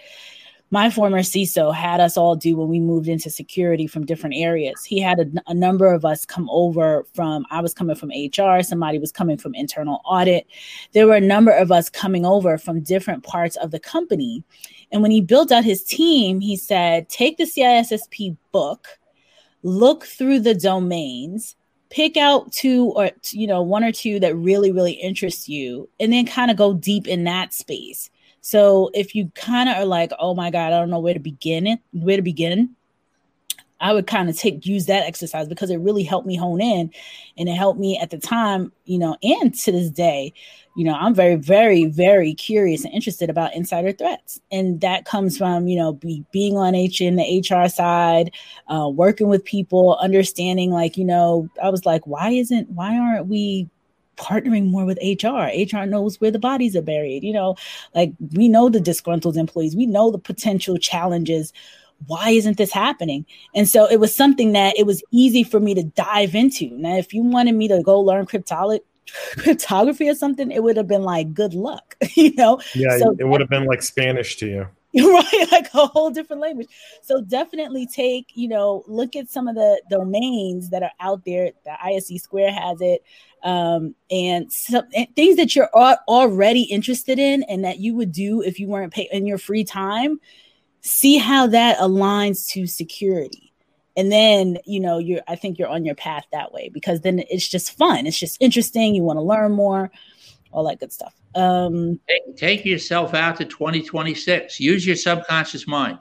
S1: my former CISO had us all do when we moved into security from different areas. He had a, a, number of us come over from, I was coming from HR, somebody was coming from internal audit. There were a number of us coming over from different parts of the company. And when he built out his team, he said, take the CISSP book, look through the domains, pick out two or, you know, one or two that really, really interest you, and then kind of go deep in that space so if you kind of are like, oh my God, I don't know where to begin it, where to begin, I would kind of take use that exercise because it really helped me hone in and it helped me at the time, you know, and to this day, you know, I'm very, very, very curious and interested about insider threats. And that comes from, you know, be, being on H in the HR side, uh, working with people, understanding like, you know, I was like, why isn't, why aren't we partnering more with HR. HR knows where the bodies are buried. You know, like we know the disgruntled employees, we know the potential challenges. Why isn't this happening? And so it was something that it was easy for me to dive into. Now, if you wanted me to go learn cryptology, cryptography or something, it would have been like good luck, you know.
S2: Yeah, so it would have been like Spanish to you.
S1: right like a whole different language. So definitely take you know look at some of the domains that are out there the ISC square has it um, and, some, and things that you're already interested in and that you would do if you weren't paying in your free time see how that aligns to security. And then you know you're i think you're on your path that way because then it's just fun. It's just interesting. You want to learn more all that good stuff um
S3: take, take yourself out to 2026 use your subconscious mind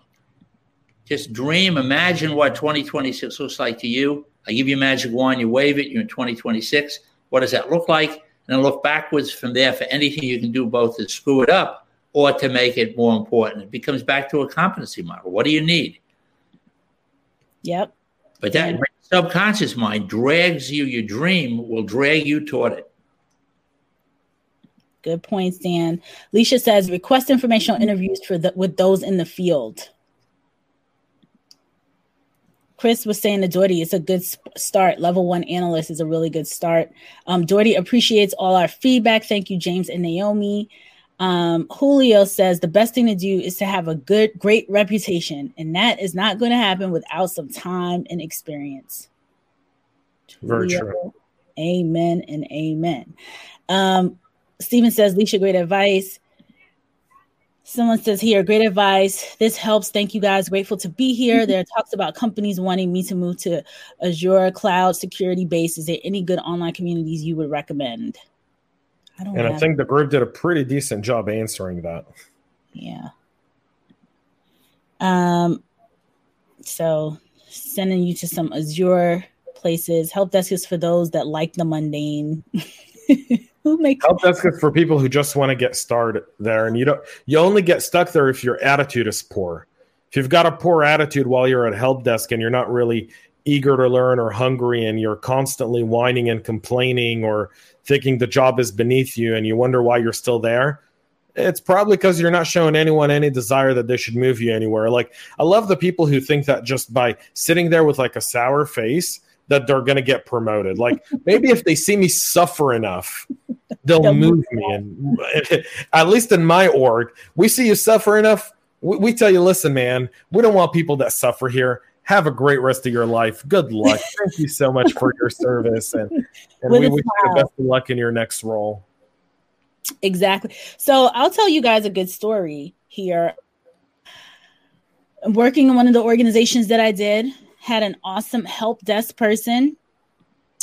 S3: just dream imagine what 2026 looks like to you i give you a magic wand you wave it you're in 2026 what does that look like? And then look backwards from there for anything you can do both to screw it up or to make it more important. It becomes back to a competency model. What do you need?
S1: Yep.
S3: But that yeah. subconscious mind drags you, your dream will drag you toward it.
S1: Good points, Dan. Leisha says request informational interviews for the, with those in the field. Chris was saying to Doherty, it's a good start. Level one analyst is a really good start. Um, Doherty appreciates all our feedback. Thank you, James and Naomi. Um, Julio says the best thing to do is to have a good, great reputation, and that is not going to happen without some time and experience.
S2: Very true.
S1: Amen and amen. Um, Stephen says, Leisha, great advice. Someone says here, great advice. This helps. Thank you guys. Grateful to be here. There are talks about companies wanting me to move to Azure cloud security base. Is there any good online communities you would recommend?
S2: I don't. Know. And I think the group did a pretty decent job answering that.
S1: Yeah. Um. So sending you to some Azure places. Help desk is for those that like the mundane.
S2: who makes help desk is for people who just want to get started there and you don't you only get stuck there if your attitude is poor. If you've got a poor attitude while you're at help desk and you're not really eager to learn or hungry and you're constantly whining and complaining or thinking the job is beneath you and you wonder why you're still there it's probably because you're not showing anyone any desire that they should move you anywhere. Like i love the people who think that just by sitting there with like a sour face that they're going to get promoted. Like maybe if they see me suffer enough, they'll move me. And at least in my org, we see you suffer enough. We, we, tell you, listen, man, we don't want people that suffer here. Have a great rest of your life. Good luck. Thank you so much for your service, and, and we wish you the best of luck in your next role.
S1: Exactly. So I'll tell you guys a good story here. Working in one of the organizations that I did, had an awesome help desk person.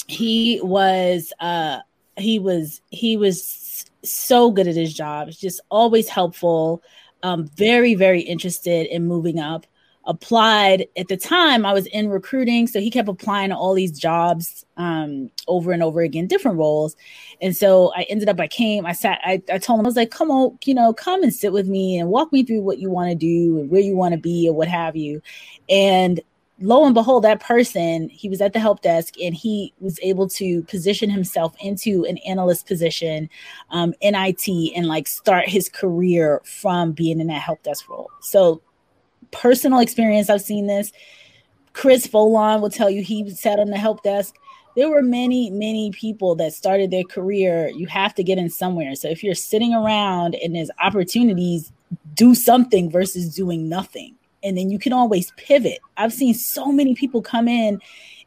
S1: He was uh he was he was so good at his job, just always helpful. Um, very, very interested in moving up applied at the time i was in recruiting so he kept applying to all these jobs um, over and over again different roles and so i ended up i came i sat I, I told him i was like come on you know come and sit with me and walk me through what you want to do and where you want to be or what have you and lo and behold that person he was at the help desk and he was able to position himself into an analyst position um, in it and like start his career from being in that help desk role so personal experience, I've seen this. Chris Foulon will tell you he sat on the help desk. There were many, many people that started their career. You have to get in somewhere. So if you're sitting around and there's opportunities, do something versus doing nothing. And then you can always pivot. I've seen so many people come in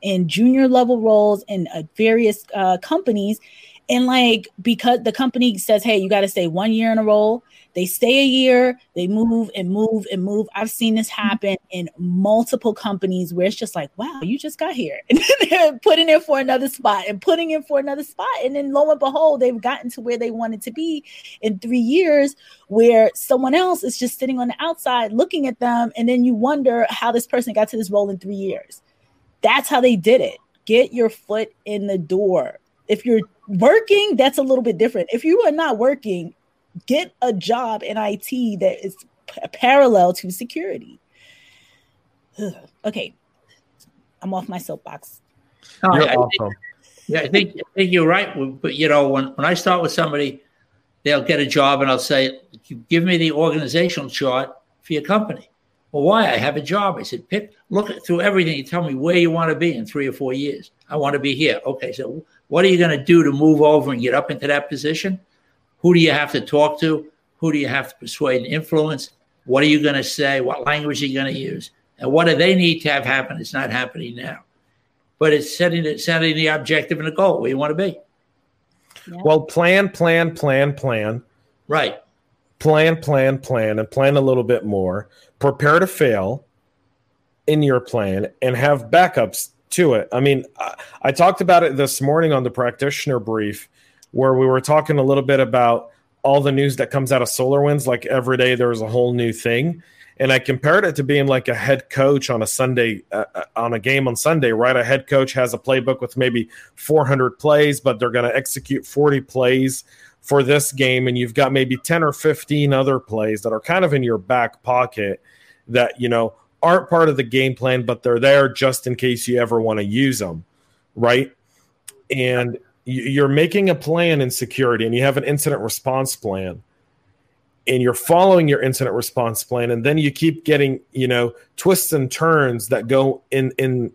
S1: in junior level roles in uh, various uh, companies. And like, because the company says, hey, you got to stay one year in a role, they stay a year, they move and move and move. I've seen this mm-hmm. happen in multiple companies where it's just like, wow, you just got here. And they're putting in for another spot and putting in for another spot. And then lo and behold, they've gotten to where they wanted to be in three years, where someone else is just sitting on the outside looking at them. And then you wonder how this person got to this role in three years. That's how they did it. Get your foot in the door. If you're working, that's a little bit different. If you are not working, get a job in IT that is p- parallel to security. Ugh. Okay, I'm off my soapbox.
S3: No, I, I think, yeah, I think I think you're right. But you know, when when I start with somebody, they'll get a job, and I'll say, "Give me the organizational chart for your company." Well, why? I have a job. I said, pick, look through everything. You tell me where you want to be in three or four years. I want to be here. Okay, so what are you going to do to move over and get up into that position? Who do you have to talk to? Who do you have to persuade and influence? What are you going to say? What language are you going to use? And what do they need to have happen? It's not happening now. But it's setting it, setting the objective and the goal where you want to be.
S2: Yeah. Well, plan, plan, plan, plan.
S3: Right.
S2: Plan, plan, plan, and plan a little bit more. Prepare to fail in your plan and have backups to it. I mean, I, I talked about it this morning on the practitioner brief where we were talking a little bit about all the news that comes out of SolarWinds. Like every day, there's a whole new thing. And I compared it to being like a head coach on a Sunday, uh, uh on a game on Sunday, right? A head coach has a playbook with maybe 400 plays, but they're going to execute 40 plays for this game. And you've got maybe 10 or 15 other plays that are kind of in your back pocket that, you know, aren't part of the game plan, but they're there just in case you ever want to use them, right? And you're making a plan in security and you have an incident response plan and you're following your incident response plan and then you keep getting you know twists and turns that go in in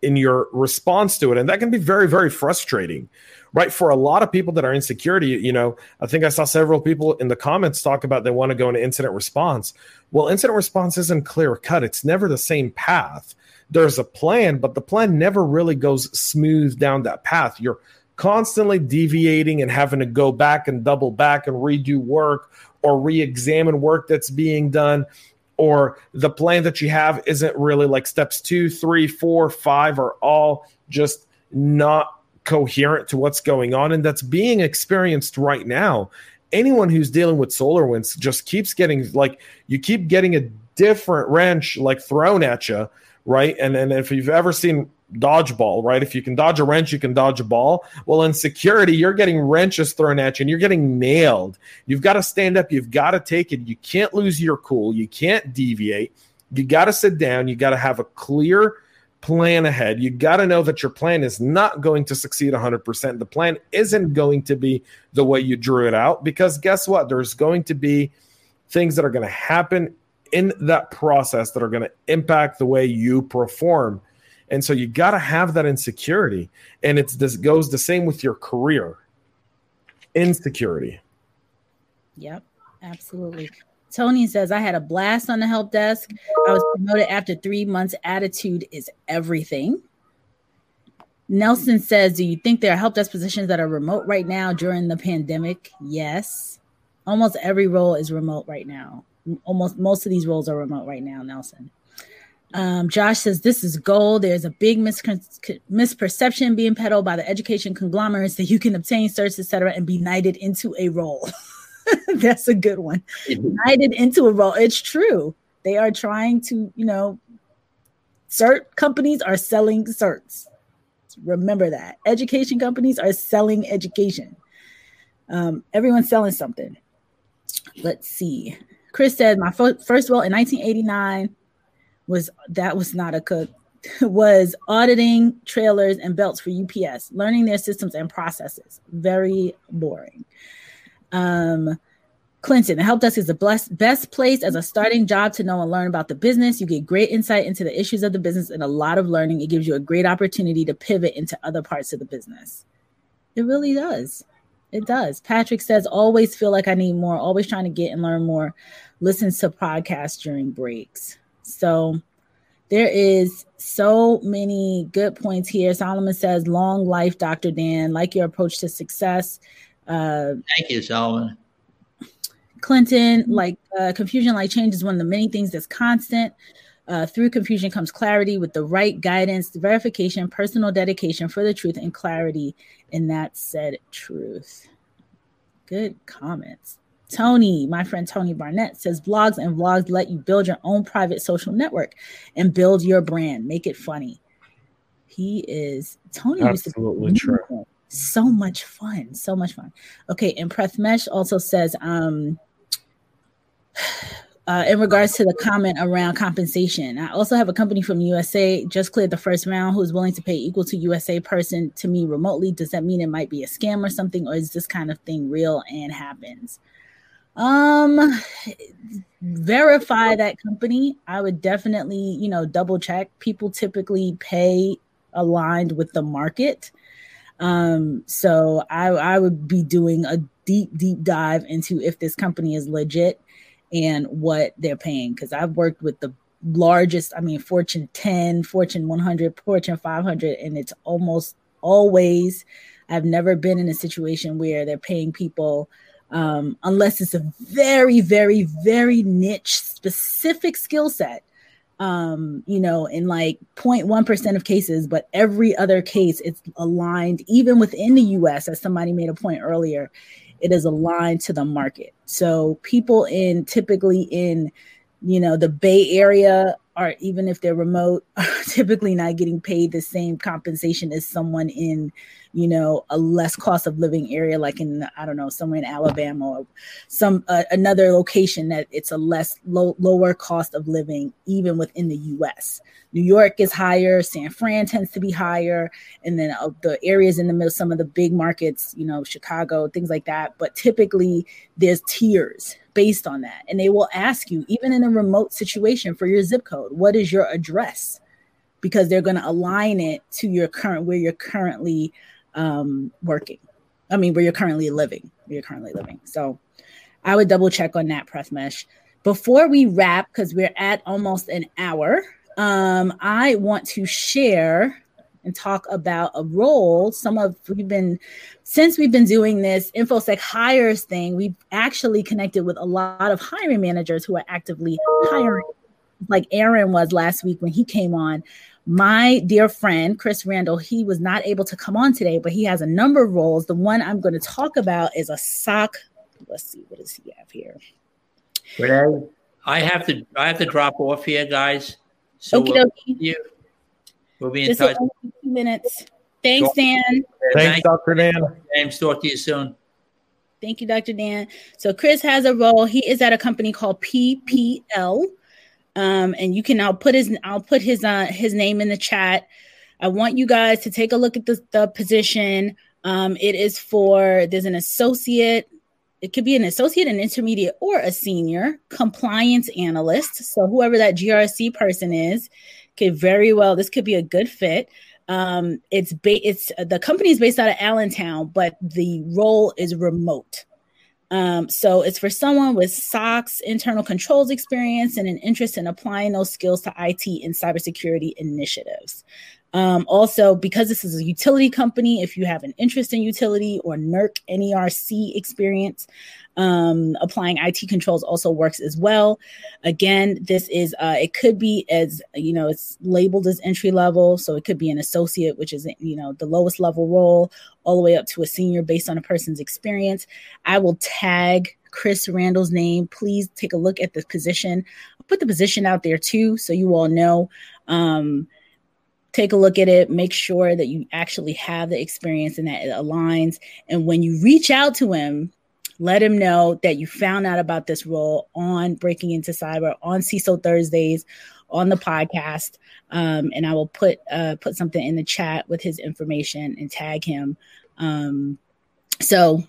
S2: in your response to it. And that can be very very frustrating right? For a lot of people that are in security you know i think i saw several people in the comments talk about they want to go into incident response. Well incident response isn't clear cut. It's never the same path. There's a plan but the plan never really goes smooth down that path. You're constantly deviating and having to go back and double back and redo work or re-examine work that's being done or the plan that you have isn't really like steps two three four five are all just not coherent to what's going on and that's being experienced right now. Anyone who's dealing with SolarWinds just keeps getting like you keep getting a different wrench like thrown at you right? And and if you've ever seen dodgeball, right? If you can dodge a wrench, you can dodge a ball. Well, in security, you're getting wrenches thrown at you and you're getting nailed. You've got to stand up. You've got to take it. You can't lose your cool. You can't deviate. You got to sit down. You got to have a clear plan ahead. You got to know that your plan is not going to succeed 100%. The plan isn't going to be the way you drew it out because guess what? There's going to be things that are going to happen in that process that are going to impact the way you perform and so you got to have that insecurity. And it's this goes the same with your career. Insecurity.
S1: Yep, absolutely. Tony says, I had a blast on the help desk. I was promoted after three months. Attitude is everything. Nelson says, Do you think there are help desk positions that are remote right now during the pandemic? Yes. Almost every role is remote right now. Almost most of these roles are remote right now, Nelson. Um, Josh says this is gold. There's a big misperception being peddled by the education conglomerates that you can obtain certs, etc., and be knighted into a role. That's a good one. United into a role. It's true. They are trying to, you know, cert companies are selling certs. Remember that. Education companies are selling education. Um, everyone's selling something. Let's see. Chris said, My f- first role in 1989 was that was not a cook, was auditing trailers and belts for UPS, learning their systems and processes. Very boring. Um, Clinton, the help desk is the best, best place as a starting job to know and learn about the business. You get great insight into the issues of the business and a lot of learning. It gives you a great opportunity to pivot into other parts of the business. It really does. It does. Patrick says, always feel like I need more, always trying to get and learn more. Listens to podcasts during breaks. So there is so many good points here. Solomon says, long life, Dr. Dan, like your approach to success.
S3: Uh, Thank you, Solomon.
S1: Clinton, like uh, confusion, like change is one of the many things that's constant. Uh, through confusion comes clarity with the right guidance, verification, personal dedication for the truth and clarity in that said truth. Good comments. Tony, my friend Tony Barnett says blogs and vlogs let you build your own private social network and build your brand. Make it funny. He is Tony.
S2: Absolutely true.
S1: So much fun. So much fun. Okay, and Prathmesh also says, um, uh, in regards to the comment around compensation. I also have a company from USA just cleared the first round who's willing to pay equal to USA person to me remotely. Does that mean it might be a scam or something, or is this kind of thing real and happens? Um, verify that company. I would definitely, you know, double check. People typically pay aligned with the market. Um, so I, I would be doing a deep, deep dive into if this company is legit and what they're paying. Because I've worked with the largest, I mean, Fortune 10, Fortune 100, Fortune 500, and it's almost always, I've never been in a situation where they're paying people um, unless it's a very, very, very niche specific skill set. Um, you know, in like 0.1% of cases, but every other case it's aligned, even within the US, as somebody made a point earlier, it is aligned to the market. So people in typically in, you know, the Bay Area are even if they're remote, are typically not getting paid the same compensation as someone in, you know, a less cost of living area, like in I don't know, somewhere in Alabama or some uh, another location that it's a less low, lower cost of living, even within the U.S. New York is higher, San Fran tends to be higher, and then uh, the areas in the middle, some of the big markets, you know, Chicago, things like that. But typically, there's tiers based on that. And they will ask you, even in a remote situation, for your zip code, what is your address? Because they're going to align it to your current, where you're currently um, working. I mean, where you're currently living, where you're currently living. So I would double check on that, Prathmesh. Before we wrap, because we're at almost an hour, um, I want to share and talk about a role. Some of we've been since we've been doing this infosec hires thing, we've actually connected with a lot of hiring managers who are actively hiring, like Aaron was last week when he came on. My dear friend Chris Randall, he was not able to come on today, but he has a number of roles. The one I'm going to talk about is a SOC. Let's see, what does he have here?
S3: Renee, I have to I have to drop off here, guys. So
S1: we'll
S3: you We'll be in
S1: Just
S3: touch.
S1: Two minutes. Thanks, Dan.
S2: Thanks, Dr. Dan.
S3: James, talk to you soon.
S1: Thank you, Dr. Dan. So Chris has a role. He is at a company called PPL. Um, and you can I'll put his I'll put his uh his name in the chat. I want you guys to take a look at the, the position. Um, it is for there's an associate, it could be an associate, an intermediate, or a senior compliance analyst. So whoever that GRC person is, could very well this could be a good fit. Um, it's ba- it's the company is based out of Allentown, but the role is remote. Um, so it's for someone with SOX internal controls experience and an interest in applying those skills to IT and cybersecurity initiatives. Um, also, because this is a utility company, if you have an interest in utility or NERC, NERC experience, um, applying IT controls also works as well. Again, this is uh, it could be as you know it's labeled as entry level, so it could be an associate, which is you know the lowest level role, all the way up to a senior based on a person's experience. I will tag Chris Randall's name, please take a look at the position. I'll put the position out there too, so you all know. Um, take a look at it, make sure that you actually have the experience and that it aligns. And when you reach out to him, let him know that you found out about this role on Breaking Into Cyber on CISO Thursdays on the podcast. Um, and I will put uh, put something in the chat with his information and tag him. Um, so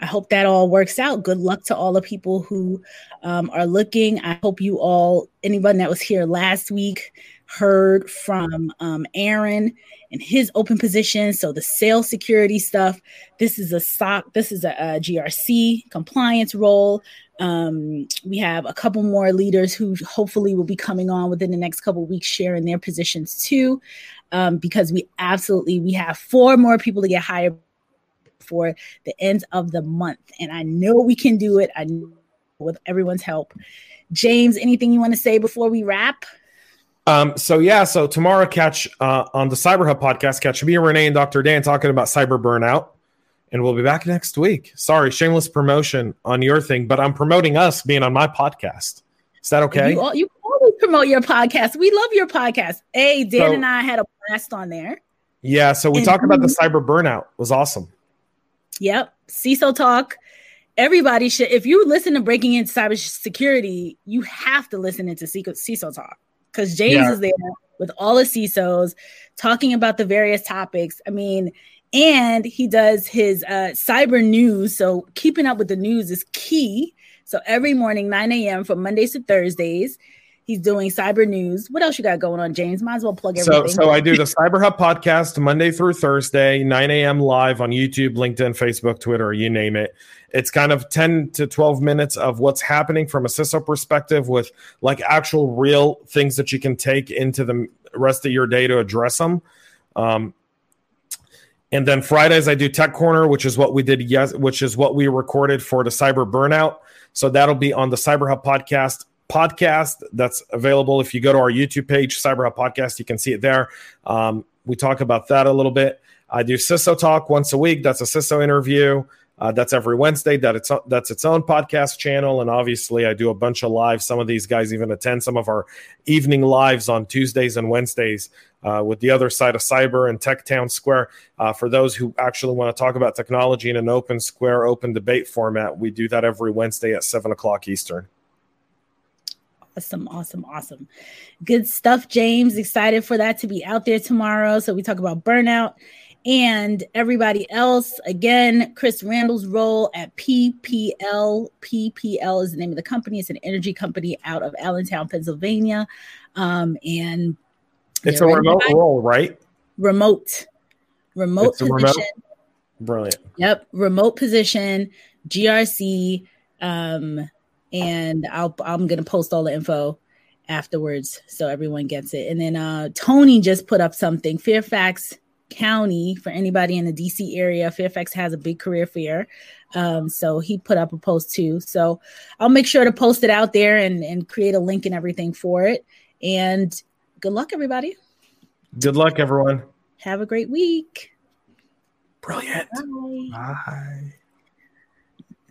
S1: I hope that all works out. Good luck to all the people who um, are looking. I hope you all, anyone that was here last week, heard from um, Aaron and his open position. So the sales security stuff. This is a SOC. This is a, a GRC compliance role. Um, we have a couple more leaders who hopefully will be coming on within the next couple weeks, sharing their positions too, um, because we absolutely we have four more people to get hired for the end of the month, and I know we can do it. I know with everyone's help. James, anything you want to say before we wrap?
S2: Um, so yeah, so tomorrow catch uh, on the Cyber Hub podcast, catch me, Renee, and Dr. Dan talking about cyber burnout. And we'll be back next week. Sorry, shameless promotion on your thing, but I'm promoting us being on my podcast. Is that okay?
S1: You, all, you always promote your podcast. We love your podcast. Hey, Dan so, and I had a blast on there.
S2: Yeah, so we and, talked about the cyber burnout. It was awesome.
S1: Yep. CISO talk. Everybody should, if you listen to Breaking Into Cybersecurity, you have to listen into CISO talk because James yeah. is there with all the CISOs talking about the various topics. I mean, and he does his uh, cyber news. So keeping up with the news is key. So every morning, 9 a.m. from Mondays to Thursdays, he's doing cyber news. What else you got going on, James? Might as well plug everything.
S2: So, so I do the Cyber Hub podcast Monday through Thursday, 9 a.m. live on YouTube, LinkedIn, Facebook, Twitter, you name it. It's kind of 10 to 12 minutes of what's happening from a CISO perspective with like actual real things that you can take into the rest of your day to address them. Um, and then Fridays I do Tech Corner, which is what we did yes, which is what we recorded for the Cyber Burnout. So that'll be on the Cyber Hub podcast podcast that's available. If you go to our YouTube page, Cyber Hub Podcast, you can see it there. Um, we talk about that a little bit. I do CISO Talk once a week. That's a CISO interview. Uh, that's every Wednesday. That it's that's its own podcast channel, and obviously I do a bunch of live. Some of these guys even attend some of our evening lives on Tuesdays and Wednesdays uh, with the other side of cyber and Tech Town Square. Uh, for those who actually want to talk about technology in an open square, open debate format, we do that every Wednesday at seven o'clock Eastern.
S1: Awesome, awesome, awesome. Good stuff, James. Excited for that to be out there tomorrow. So we talk about burnout and everybody else. Again, Chris Randall's role at PPL. PPL is the name of the company. It's an energy company out of Allentown, Pennsylvania. Um, and
S2: it's a remote role, right?
S1: Remote. Remote position. Remote?
S2: Brilliant.
S1: Yep. Remote position, GRC. Um, and I'll I'm gonna post all the info afterwards so everyone gets it. And then uh Tony just put up something. Fairfax County, for anybody in the DC area, Fairfax has a big career fair. Um, so he put up a post too. So I'll make sure to post it out there and, and create a link and everything for it. And good luck, everybody.
S2: Good luck, everyone.
S1: Have a great week.
S2: Brilliant. Bye. Bye.